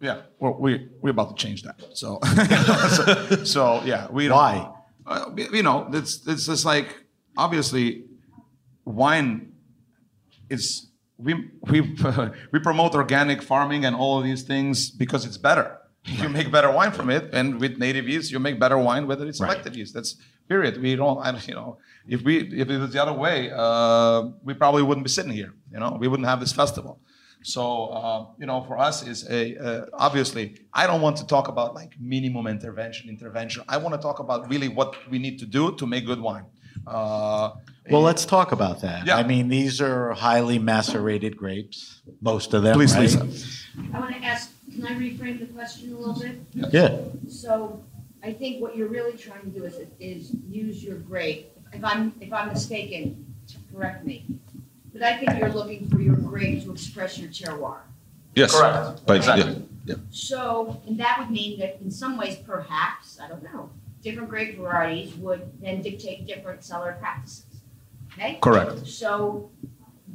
Yeah. Well, we we're about to change that. So, so, [LAUGHS] so, yeah, we don't. Why? Uh, you know, it's it's just like obviously, wine is we we [LAUGHS] we promote organic farming and all of these things because it's better. You make better wine from it, and with native yeast, you make better wine whether it's selected yeast. That's period. We don't, I, don't- you know, if we if it was the other way, uh, we probably wouldn't be sitting here. You know, we wouldn't have this festival. So uh, you know, for us is a uh, obviously I don't want to talk about like minimum intervention, intervention. I want to talk about really what we need to do to make good wine. Uh, Well, let's talk about that. Yeah. I mean, these are highly macerated grapes, most of them. please, right? Lisa. I want to ask, can I reframe the question a little bit? Yeah. So I think what you're really trying to do is, is use your grape. If I'm, if I'm mistaken, correct me. But I think you're looking for your grape to express your terroir. Yes. Correct. But, Exactly. yeah. So, and that would mean that in some ways, perhaps, I don't know, different grape varieties would then dictate different cellar practices. Okay? Correct. So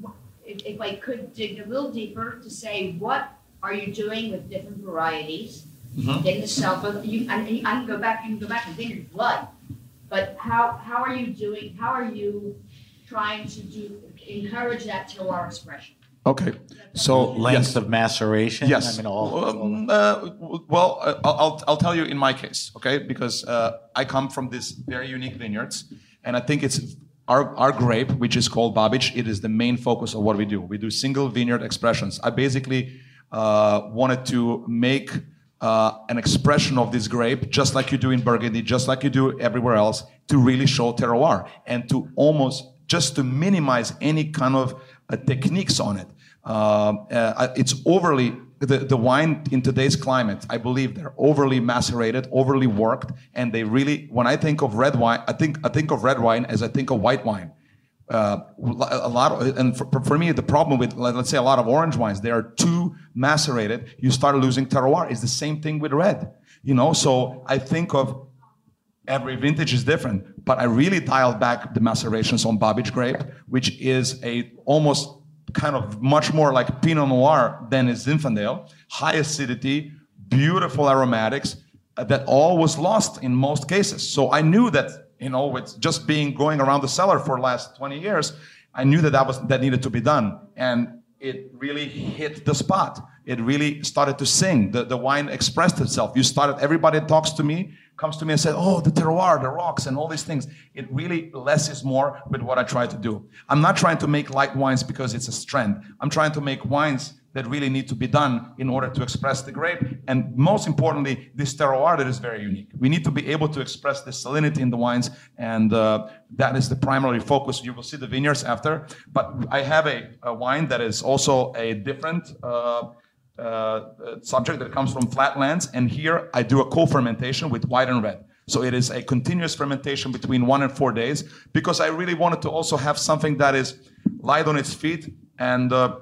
wh- if, if I could dig a little deeper to say, what are you doing with different varieties Mhm. in the cell? But you, I, I can go back, you can go back and vineyard blood. But how, how are you doing, how are you trying to do, encourage that terroir expression? Okay. So Length yes. of maceration. Yes. I mean, all. all- Um, uh, well, uh, I'll, I'll- I'll tell you in my case, okay? Because uh, I come from these very unique vineyards, and I think it's our, our grape, which is called Babic, it is the main focus of what we do. We do single vineyard expressions. I basically uh, wanted to make uh, an expression of this grape, just like you do in Burgundy, just like you do everywhere else, to really show terroir and to almost just to minimize any kind of uh, techniques on it. Um, uh, it's overly the, the wine in today's climate. I believe they're overly macerated, overly worked, and they really. When I think of red wine, I think I think of red wine as I think of white wine. Uh, a lot of, and for, for me, the problem with let- let's say a lot of orange wines, they are too macerated. You start losing terroir. It's the same thing with red. You know, so I think of every vintage is different, but I really dialed back the macerations on Babic grape, which is a almost kind of much more like Pinot Noir than is Zinfandel. High acidity, beautiful aromatics, uh, that all was lost in most cases. So I knew that, you know, with just being going around the cellar for the last 20 years, I knew that that was that needed to be done. And it really hit the spot. It really started to sing. The, the wine expressed itself. You started, everybody talks to me, comes to me and says, Oh, the terroir, the rocks, and all these things. It really less is more with what I try to do. I'm not trying to make light wines because it's a trend. I'm trying to make wines that really need to be done in order to express the grape. And most importantly, this terroir that is very unique. We need to be able to express the salinity in the wines, and uh, that is the primary focus. You will see the vineyards after. But I have a, a wine that is also a different. Uh, uh, subject that comes from flatlands, and here I do a co-fermentation with white and red. So it is a continuous fermentation between one and four days because I really wanted to also have something that is light on its feet and. Uh,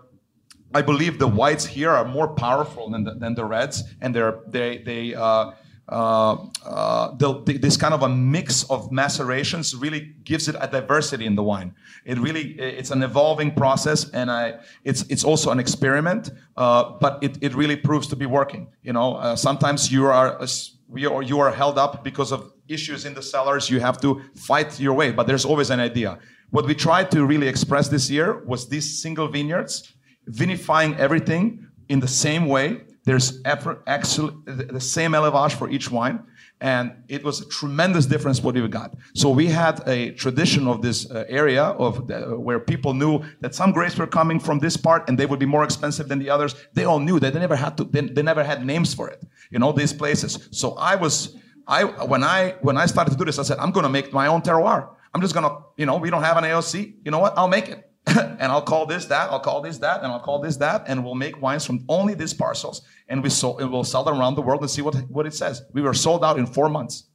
I believe the whites here are more powerful than the, than the reds, and they're they they uh, uh, uh, the, the, this kind of a mix of macerations really gives it a diversity in the wine. It really it's an evolving process, and I it's it's also an experiment, uh, but it, it really proves to be working. You know, uh, sometimes you are we are you are held up because of issues in the cellars. You have to fight your way, but there's always an idea. What we tried to really express this year was these single vineyards vinifying everything in the same way. There's effort, actually the same élevage for each wine, and it was a tremendous difference what we got. So we had a tradition of this uh, area of the, where people knew that some grapes were coming from this part and they would be more expensive than the others. They all knew that they never had to. They, they never had names for it. in all these places. So I was. I when I when I started to do this, I said I'm going to make my own terroir. I'm just gonna, you know, we don't have an AOC. You know what? I'll make it. [COUGHS] and I'll call this that, I'll call this that, and I'll call this that, and we'll make wines from only these parcels, and we sold, and we'll sell them around the world and see what what it says. We were sold out in four months,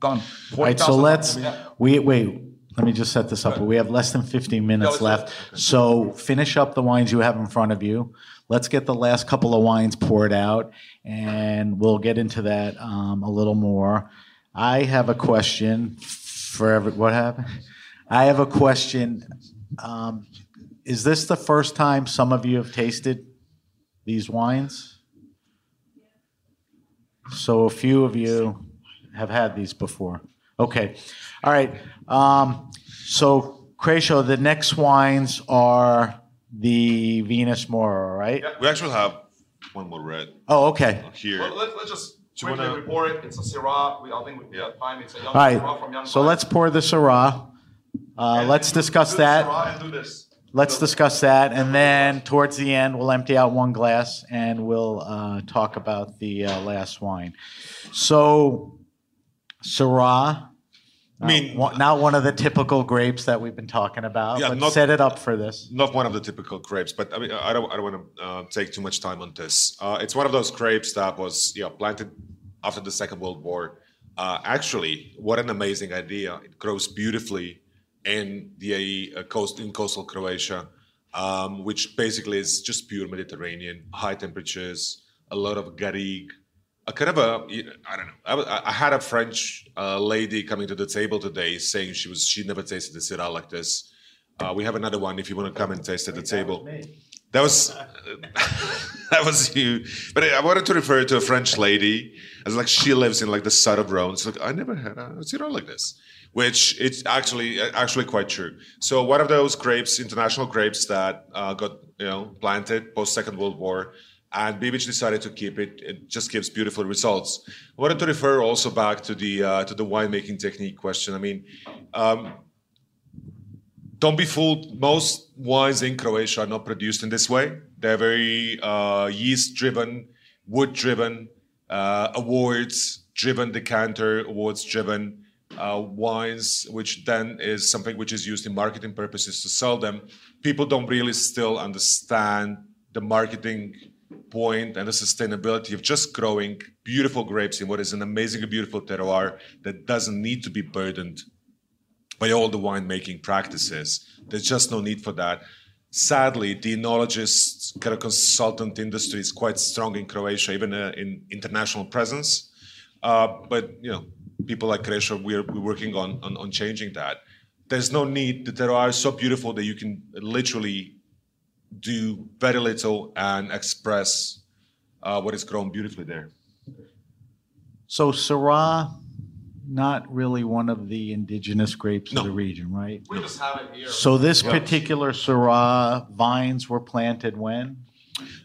gone. All right, so let's. We, wait, let me just set this up. We have less than 15 minutes it's left. So finish up the wines you have in front of you. Let's get the last couple of wines poured out, and we'll get into that um, a little more. I have a question for every, what happened? I have a question. Um, Is this the first time some of you have tasted these wines? So a few of you have had these before. Okay. All right. Um, so, Krešo, the next wines are the Vinas Mora, right? Yeah, We actually have one more red Oh, okay. here. Well, let's, let's just Do quickly wanna- report it. It's a Syrah. We, I think we Yeah. time. It's a young All Syrah from right. Young So Vine. let's pour the Syrah. Uh, let's discuss that. Syrah and do this. Let's discuss that, and then towards the end, we'll empty out one glass and we'll uh, talk about the uh, last wine. So, Syrah. I mean- not one, not one of the typical grapes that we've been talking about. Yeah, but not- set it up for this. not one of the typical grapes, but I mean, I don't, I don't want to uh, take too much time on this. Uh, it's one of those grapes that was, yeah, planted after the Second World War. Uh, actually, what an amazing idea! It grows beautifully in the uh, coast in coastal Croatia, um, which basically is just pure Mediterranean, high temperatures, a lot of garrigue, a kind of a you know, I don't know. I, I I had a French uh, lady coming to the table today saying she was she never tasted a Syrah like this. Uh, we have another one if you want to come and taste at the table. That was [LAUGHS] that was you. But I wanted to refer to a French lady as like she lives in like the south of Rome. It's like I never had a Syrah like this, which it's actually actually quite true. So one of those grapes, international grapes that uh, got you know planted post Second World War, and Bibich decided to keep it. It just gives beautiful results. I wanted to refer also back to the uh, to the winemaking technique question. I mean. Um, don't be fooled. Most wines in Croatia are not produced in this way. They're very uh, yeast driven, wood driven, uh, awards driven, decanter awards driven uh, wines, which then is something which is used in marketing purposes to sell them. People don't really still understand the marketing point and the sustainability of just growing beautiful grapes in what is an amazingly beautiful terroir that doesn't need to be burdened by all the winemaking practices. There's just no need for that. Sadly, the enologist kind of consultant industry is quite strong in Croatia, even uh, in international presence. Uh, but you know, people like Croatia, we're, we're working on, on on changing that. There's no need. The terroir is so beautiful that you can literally do very little and express uh, what is grown beautifully there. So, Syrah, not really one of the indigenous grapes No. of the region, right? We just have it here. So, this particular Syrah vines were planted when?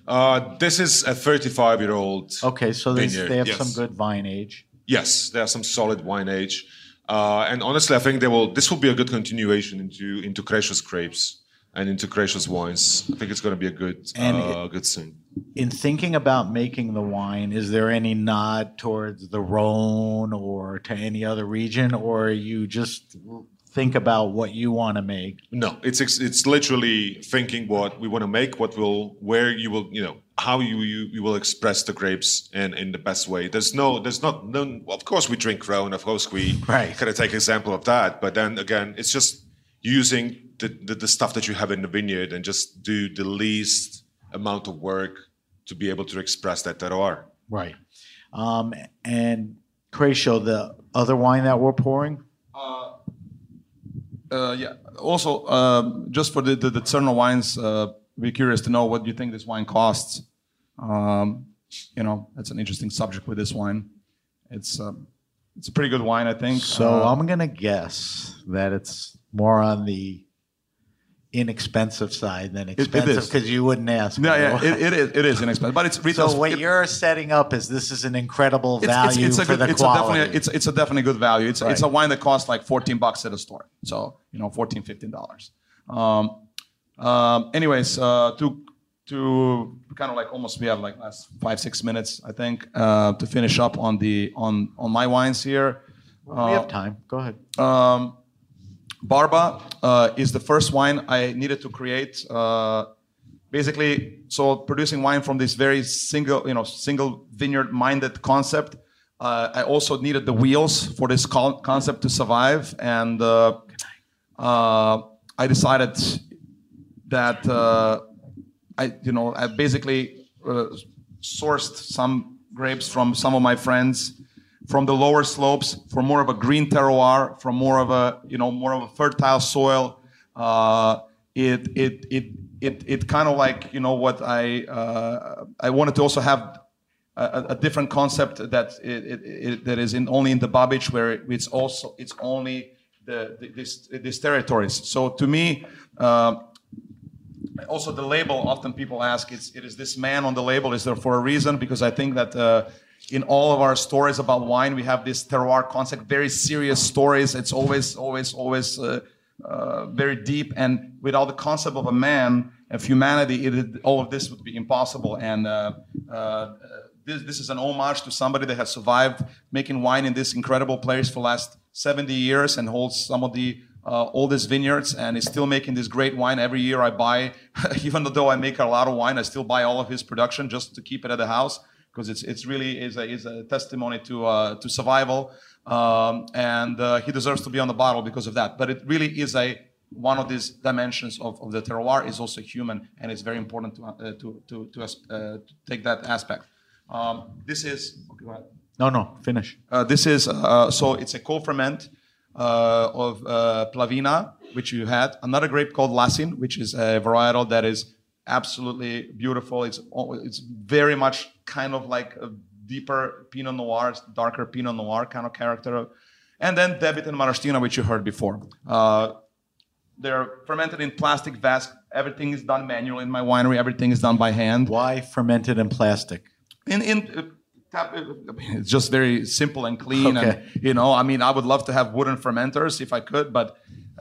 Uh, this is a 35 year old. Okay, so they, they have yes. some good vine age. Yes, there are some solid wine age, uh, and honestly, I think they will. This will be a good continuation into into Croatia's grapes and into Croatia's wines. I think it's going to be a good uh, good thing. In thinking about making the wine, is there any nod towards the Rhone or to any other region, or you just think about what you want to make? No, it's it's literally thinking what we want to make, what will, where you will, you know, how you you, you will express the grapes in in the best way. There's no, there's not, no. Of course, we drink Rhone. Of course, we Right. kind of take example of that. But then again, it's just using the, the the stuff that you have in the vineyard and just do the least amount of work to be able to express that terroir. Right. Um, and Krešo, the other wine that we're pouring, Uh, yeah. Also, um, just for the the, the Cerno wines, uh, be curious to know what you think this wine costs. Um, you know, that's an interesting subject with this wine. It's um, it's a pretty good wine, I think. So Uh, I'm going to guess that it's more on the inexpensive side than expensive because you wouldn't ask. yeah, me. yeah, it, it is it is inexpensive, but it's retail. so what it- you're setting up is this is an incredible it's, it's, value it's a for good, the it's a quality. definitely it's it's a definitely good value. It's it's a wine that costs like 14 bucks at a store. So you know, 14 15 dollars. Um, um, anyways, uh, to to kind of like almost we have like last five six minutes I think uh, to finish up on the on on my wines here. we have time. Go ahead. Um, Barba uh, is the first wine I needed to create. Uh, basically, so producing wine from this very single, you know, single vineyard-minded concept. Uh, I also needed the wheels for this con- concept to survive, and uh, uh, I decided that uh, I, you know, I basically uh, sourced some grapes from some of my friends from the lower slopes for more of a green terroir, from more of a, you know, more of a fertile soil. Uh, it, it, it, it, it kind of like, you know, what I, uh, I wanted to also have a, a different concept that it, it, it, that is in only in the Babic where it's also it's only the, the this these territories. So to me, uh, also the label. Often people ask, it's, it is this man on the label. Is there for a reason? Because I think that uh, in all of our stories about wine, we have this terroir concept, very serious stories. It's always, always, always. Uh, uh, very deep, and without the concept of a man of humanity, it, all of this would be impossible. And uh, uh, this, this is an homage to somebody that has survived making wine in this incredible place for last 70 years and holds some of the uh, these vineyards and is still making this great wine. Every year I buy, [LAUGHS] even though I make a lot of wine, I still buy all of his production just to keep it at the house because it's, it's really is a, is a testimony to, uh, to survival. Um, and uh, he deserves to be on the bottle because of that. But it really is a one of these dimensions of, of the terroir is also human, and it's very important to, uh, to, to, to, uh, to take that aspect. Um, this is okay. No, no, finish. Uh, this is uh, so it's a co-ferment uh, of uh, Plavina, which you had. Another grape called Lassin, which is a varietal that is absolutely beautiful. It's it's very much kind of like a deeper Pinot Noir, darker Pinot Noir kind of character. And then Debit and Maraština, which you heard before. Uh, they're fermented in plastic vats. Everything is done manually in my winery. Everything is done by hand. Why fermented in plastic? in in uh, tap, it's just very simple and clean Okay. and you know i mean i would love to have wooden fermenters if i could but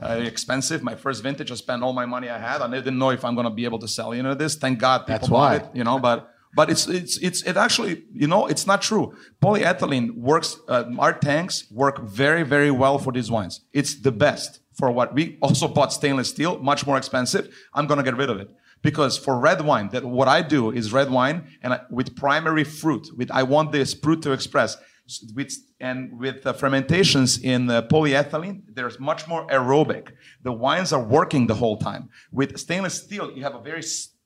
uh, expensive. My first vintage i spent all my money i had and i didn't know if i'm going to be able to sell you know this. Thank god people That's why. it you know but but it's it's it's it actually you know it's not true. Polyethylene works uh, our tanks work very very well for these wines. It's the best for what we also bought stainless steel much more expensive. I'm going to get rid of it because for red wine that what i do is red wine and I, with primary fruit with i want this fruit to express. With and with the fermentations in uh, polyethylene there's much more aerobic. The wines are working the whole time. With stainless steel you have a very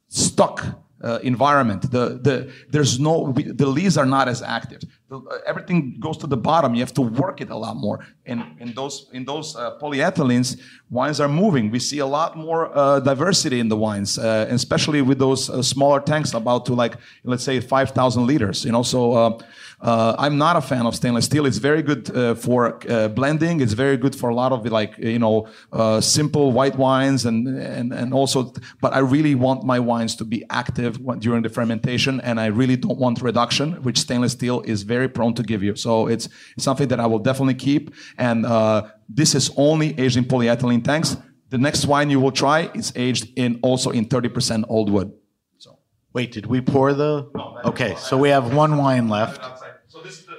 stuck uh, environment. The the there's no the leaves are not as active. the, everything goes to the bottom. You have to work it a lot more. And in those in those uh, polyethylenes wines are moving. We see a lot more uh, diversity in the wines uh, especially with those uh, smaller tanks about to like let's say 5000 liters you know? So uh, I'm not a fan of stainless steel. It's very good uh, for uh, blending. It's very good for a lot of like you know uh, simple white wines and and and also. But I really want my wines to be active during the fermentation, and I really don't want reduction, which stainless steel is very prone to give you. So it's, it's something that I will definitely keep. And uh, this is only aged in polyethylene tanks. The next wine you will try is aged in also in 30% old wood. So. Wait, did we pour the? No, Okay, so we have one wine left. So this is the.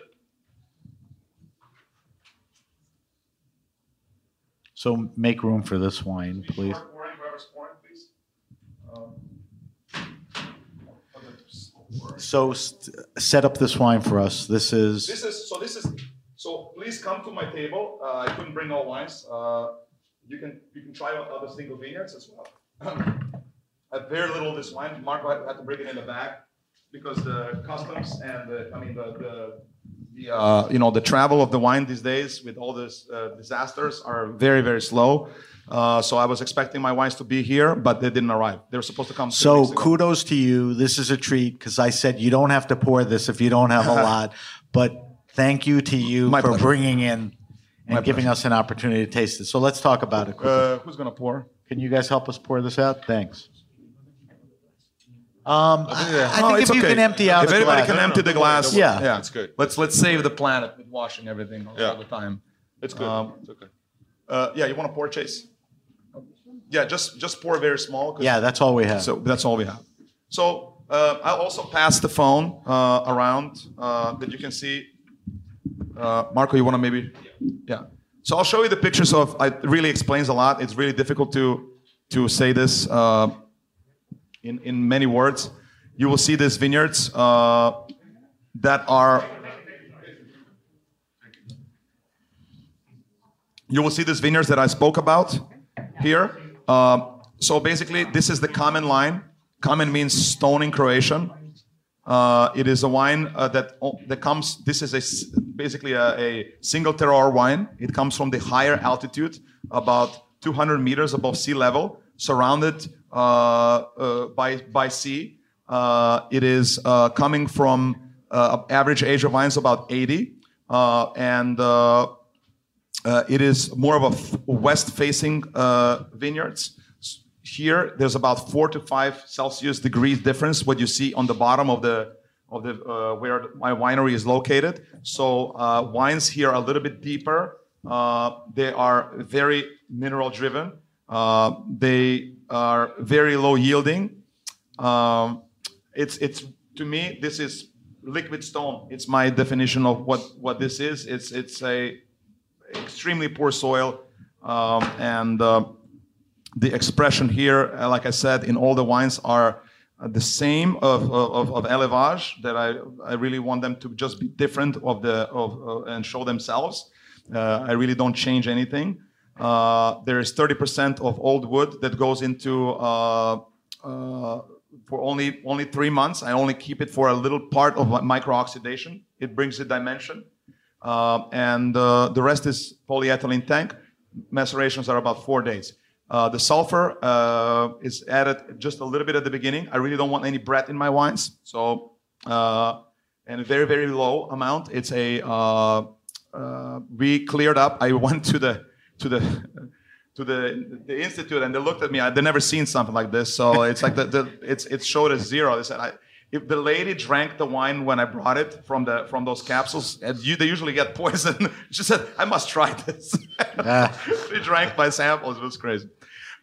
So make room for this wine, please. So st- set up this wine for us. This is This is so. This is so. Please come to my table. Uh, I couldn't bring all wines. Uh, you can you can try out other single vineyards as well. I have very little of this wine. Marko had, had to bring it in the back because the customs and the, I mean the the, the uh, you know the travel of the wine these days with all these uh, disasters are very very slow. Uh, so I was expecting my wines to be here, but they didn't arrive. They were supposed to come. so kudos to you. This is a treat because I said you don't have to pour this if you don't have a [LAUGHS] lot. But thank you to you My for pleasure. bringing in and My giving us an opportunity to taste it. So let's talk about it. quickly. Uh, who's gonna pour? Can you guys help us pour this out? Thanks. Um, I, I think it's if you okay. can empty out if the anybody glass- can empty the glass, Yeah. yeah, It's good. Let's let's save the planet with washing everything all, Yeah. all the time. It's good. Um, it's okay. Uh, yeah, you want to pour, Chase? Yeah, just just pour very small. Yeah, that's all we have. So that's all we have. So uh, I'll also pass the phone uh, around uh, that you can see. Uh, Marko, you want to maybe? Yeah. So I'll show you the pictures of. It really explains a lot. It's really difficult to to say this uh, in in many words. You will see these vineyards uh, that are. You will see these vineyards that I spoke about here. Um, so basically, this is the Kamen line. Kamen means stone in Croatian. Uh, it is a wine uh, that that comes. This is a basically a, a single terroir wine. It comes from the higher altitude, about 200 meters above sea level, surrounded uh, uh, by by sea. Uh, it is coming from average age of wines about 80, uh, and it is more of a f- west-facing uh, vineyards. Here, there's about four to five Celsius degrees difference. What you see on the bottom of the of the uh, where my winery is located. So uh, wines here are a little bit deeper. Uh, they are very mineral driven. Uh, they are very low yielding. Um, it's it's to me this is liquid stone. It's my definition of what what this is. It's it's a extremely poor soil, um, and uh, the expression here, uh, like I said, in all the wines are the same of of, of élevage. That I I really want them to just be different of the of uh, and show themselves. Uh, I really don't change anything. Uh, there is 30% of old wood that goes into uh, uh, for only only three months. I only keep it for a little part of micro oxidation. It brings the dimension. Uh, and uh, the rest is polyethylene tank. Macerations are about four days. Uh, the sulfur is added just a little bit at the beginning. I really don't want any Brett in my wines, so and a very very low amount. It's a we cleared up. I [LAUGHS] went to the to the to the the institute and they looked at me. I'd never seen something like this. So it's like the, the it's it showed as zero. They said I, if the lady drank the wine when I brought it from the from those capsules, and you, they usually get poison. [LAUGHS] She said, "I must try this." [LAUGHS] she drank my samples. It was crazy.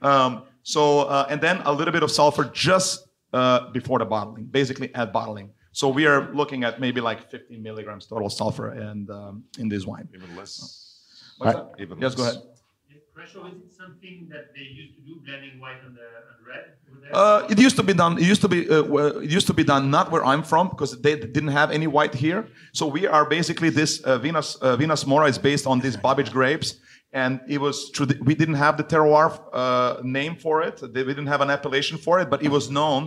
Um, so uh, and then a little bit of sulfur just uh, before the bottling, basically at bottling. So we are looking at maybe like 15 milligrams total sulfur and um, in this wine. Even less. What's that? Even Yes, go less. ahead. Pressure, is it something that they used to do, blending white on the on red over there? Uh, it used to be done. It used to be. Uh, where- it used to be done not where I'm from because they didn't have any white here. So we are basically this uh, Vinas uh, Vinas Mora is based on these Babic grapes, and it was true. that We didn't have the terroir uh, name for it. They- We didn't have an appellation for it, but it was known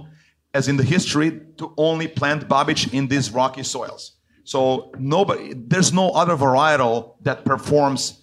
as in the history to only plant Babic in these rocky soils. So nobody, there's no other varietal that performs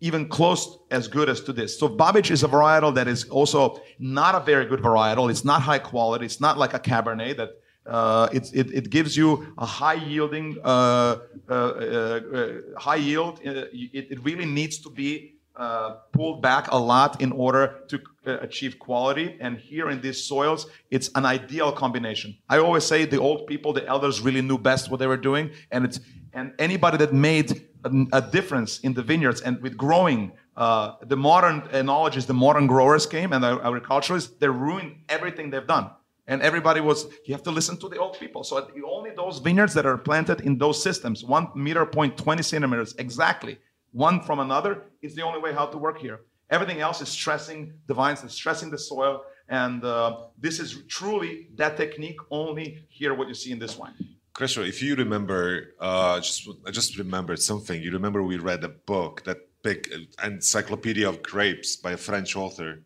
even close as good as to this. So Babic is a varietal that is also not a very good varietal. It's not high quality. It's not like a Cabernet that uh, it's, it, it gives you a high yielding, uh, uh, uh, uh, high yield. Uh, It, it really needs to be uh, pulled back a lot in order to uh, achieve quality. And here in these soils, it's an ideal combination. I always say the old people, the elders, really knew best what they were doing, and it's and anybody that made a, a difference in the vineyards and with growing. Uh, the modern uh, knowledge is the modern growers came and the agriculturists they ruined everything they've done and everybody was you have to listen to the old people so only those vineyards that are planted in those systems one meter point 20 centimeters exactly one from another is the only way how to work here everything else is stressing the vines and stressing the soil and uh, this is truly that technique only here what you see in this wine Krešo, if you remember, uh, just I just remembered something. You remember we read a book, that big encyclopedia of grapes by a French author,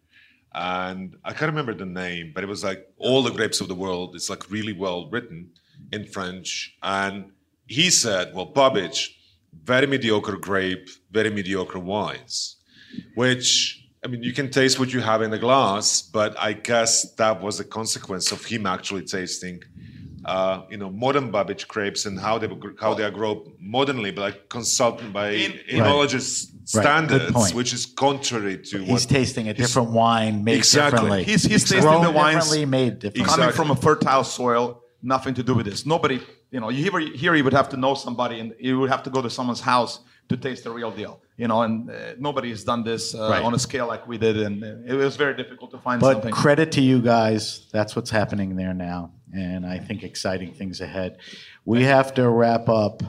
and I can't remember the name, but it was like all the grapes of the world. It's like really well written in French, and he said, "Well, Babic, very mediocre grape, very mediocre wines," which. I mean, you can taste what you have in the glass, but I guess that was a consequence of him actually tasting uh, you know, modern Babic grapes and how they how they are grown modernly, but like consulted by enologist Right. Standards, point. which is contrary to He's what tasting a different wine made Exactly. differently. He's- he's tasting Grown the wines- differently, made differently. coming from a fertile soil, nothing to do with this. Nobody, you know, you here, here you would have to know somebody, and you would have to go to someone's house to taste the real deal. You know, and uh, nobody has done this uh, Right. on a scale like we did, and uh, it was very difficult to find But something. credit to you guys. That's what's happening there now. and I think exciting things ahead. We have to wrap up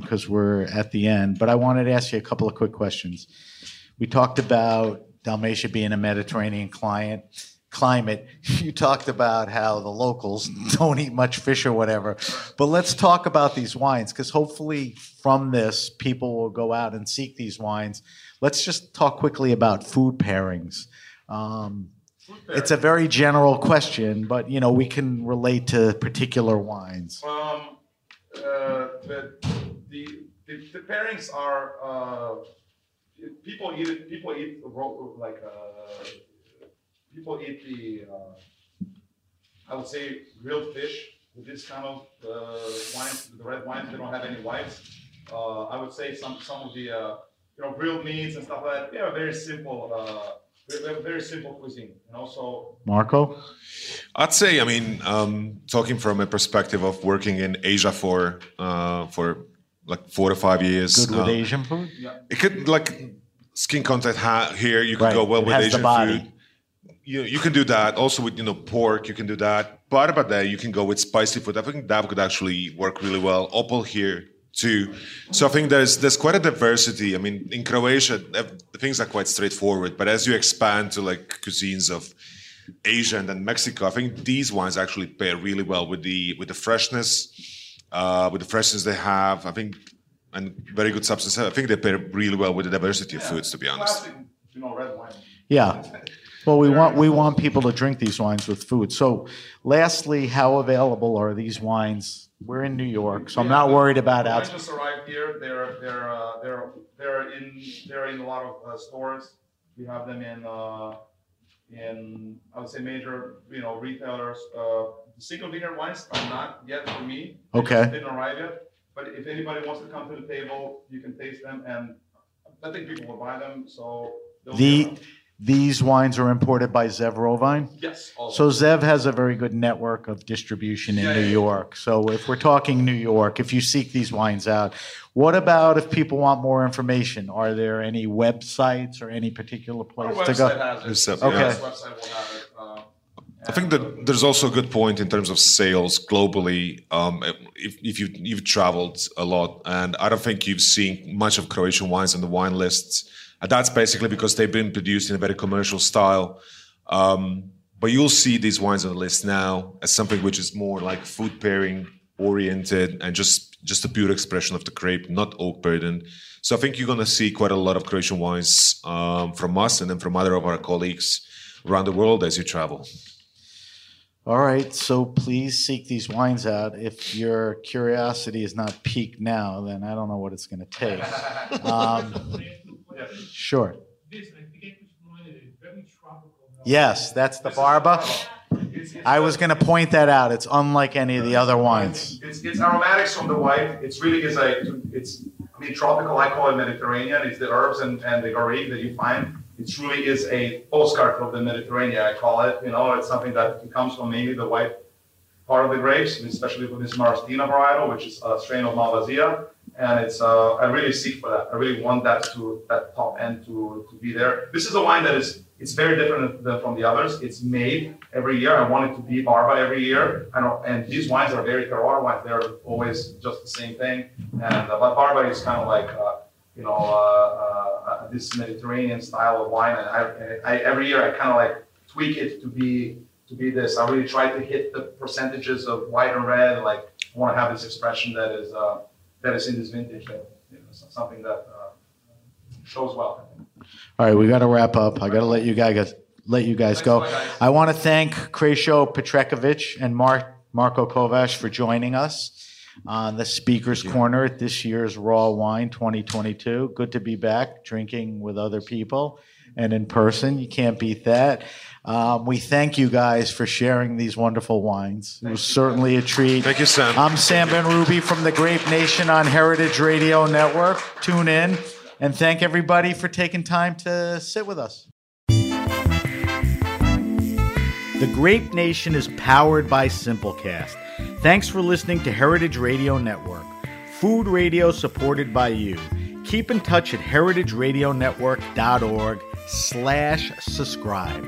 because we're at the end, but I wanted to ask you a couple of quick questions. We talked about Dalmatia being a Mediterranean client climate. [LAUGHS] You talked about how the locals [LAUGHS] don't eat much fish or whatever. But let's talk about these wines because hopefully from this, people will go out and seek these wines. Let's just talk quickly about food pairings. Um, it's a very general question, but you know we can relate to particular wines. Um, uh, the, the, the, the pairings are uh, people eat people eat like uh, people eat the uh, I would say grilled fish with this kind of uh, wines, the red wines. They don't have any whites. Uh, I would say some some of the uh, you know grilled meats and stuff like that. Yeah, very simple. Uh, very, very simple cuisine, you know. So Marko, I'd say, I mean, um, talking from a perspective of working in Asia for uh, for like four to five years. good with Asian food. It could like skin contact ha- here. You could Right, go well it with Asian food. You you can do that. Also with you know pork, you can do that. But about that, you can go with spicy food. I think that could actually work really well. Opal here too. So I think there's there's quite a diversity. I mean, in Croatia, things are quite straightforward. But as you expand to like cuisines of Asia and then Mexico, I think these wines actually pair really well with the with the freshness, uh, with the freshness they have. I think and very good substance. I think they pair really well with the diversity of foods. To be honest. classic, you know, red wine. Yeah. Well, we want we want people to drink these wines with food. So, lastly, how available are these wines? We're in New York, so I'm not worried about out. wines just arrived here. They're they're uh, they're they're in they're in a lot of uh, stores. We have them in uh, in I would say major you know retailers. Uh, the single vineyard wines are not yet for me. They Okay. just didn't arrive yet. But if anybody wants to come to the table, you can taste them, and I think people will buy them. So they'll The. These wines are imported by Zev Rovine. yes. all of So. Zev has a very good network of distribution in Yeah, New yeah, yeah. York. So if we're talking New York, if you seek these wines out, what about if people want more information? Are there any websites or any particular Our place to website go? has it. Website, Okay. Yes, website will have it. Uh, I think that there's also a good point in terms of sales globally. Um, if, if you you've traveled a lot, and I don't think you've seen much of Croatian wines on the wine lists, and that's basically because they've been produced in a very commercial style. Um, but you'll see these wines on the list now as something which is more like food pairing oriented and just just a pure expression of the grape, not oak burden. So I think you're going to see quite a lot of Croatian wines um, from us and then from other of our colleagues around the world as you travel. All right, so please seek these wines out. If your curiosity is not piqued now, then I don't know what it's going to take. Um, sure. This, I forget which it is, very tropical. Yes, that's the Barba. I was going to point that out. It's unlike any of the other wines. It's, it's aromatics from the white. It's really is a it's I mean tropical. I call it Mediterranean. It's the herbs and, and the garlic that you find. It truly is a postcard of the Mediterranean. I call it. You know, it's something that comes from mainly the white part of the grapes, especially for this Maraština varietal, which is a strain of Malvasia. And it's uh, I really seek for that. I really want that to that top end to, to be there. This is a wine that is it's very different than from the others. It's made every year. I want it to be Barba every year. Know, and these wines are very terroir wines. They're always just the same thing. And uh, but Barba is kind of like uh, you know uh, uh, this Mediterranean style of wine. And I, I every year I kind of like tweak it to be to be this. I really try to hit the percentages of white and red. Like I want to have this expression that is uh, that is in this vintage. That, you know, something that uh, shows well. All right, we got to wrap up. I got to let you guys let you guys go. Thanks a lot, guys. I want to thank Krešo Petrekovic and Mark Marko Kovac for joining us on the Speakers Corner at this year's Raw Wine 2022. Good to be back drinking with other people and in person. You can't beat that. Um, we thank you guys for sharing these wonderful wines. It was certainly a treat. Thank you, Sam. I'm Sam Benrubi from the Grape Nation on Heritage Radio Network. Tune in and thank everybody for taking time to sit with us. The Grape Nation is powered by Simplecast. Thanks for listening to Heritage Radio Network, food radio supported by you. Keep in touch at heritageradionetwork.org slash subscribe.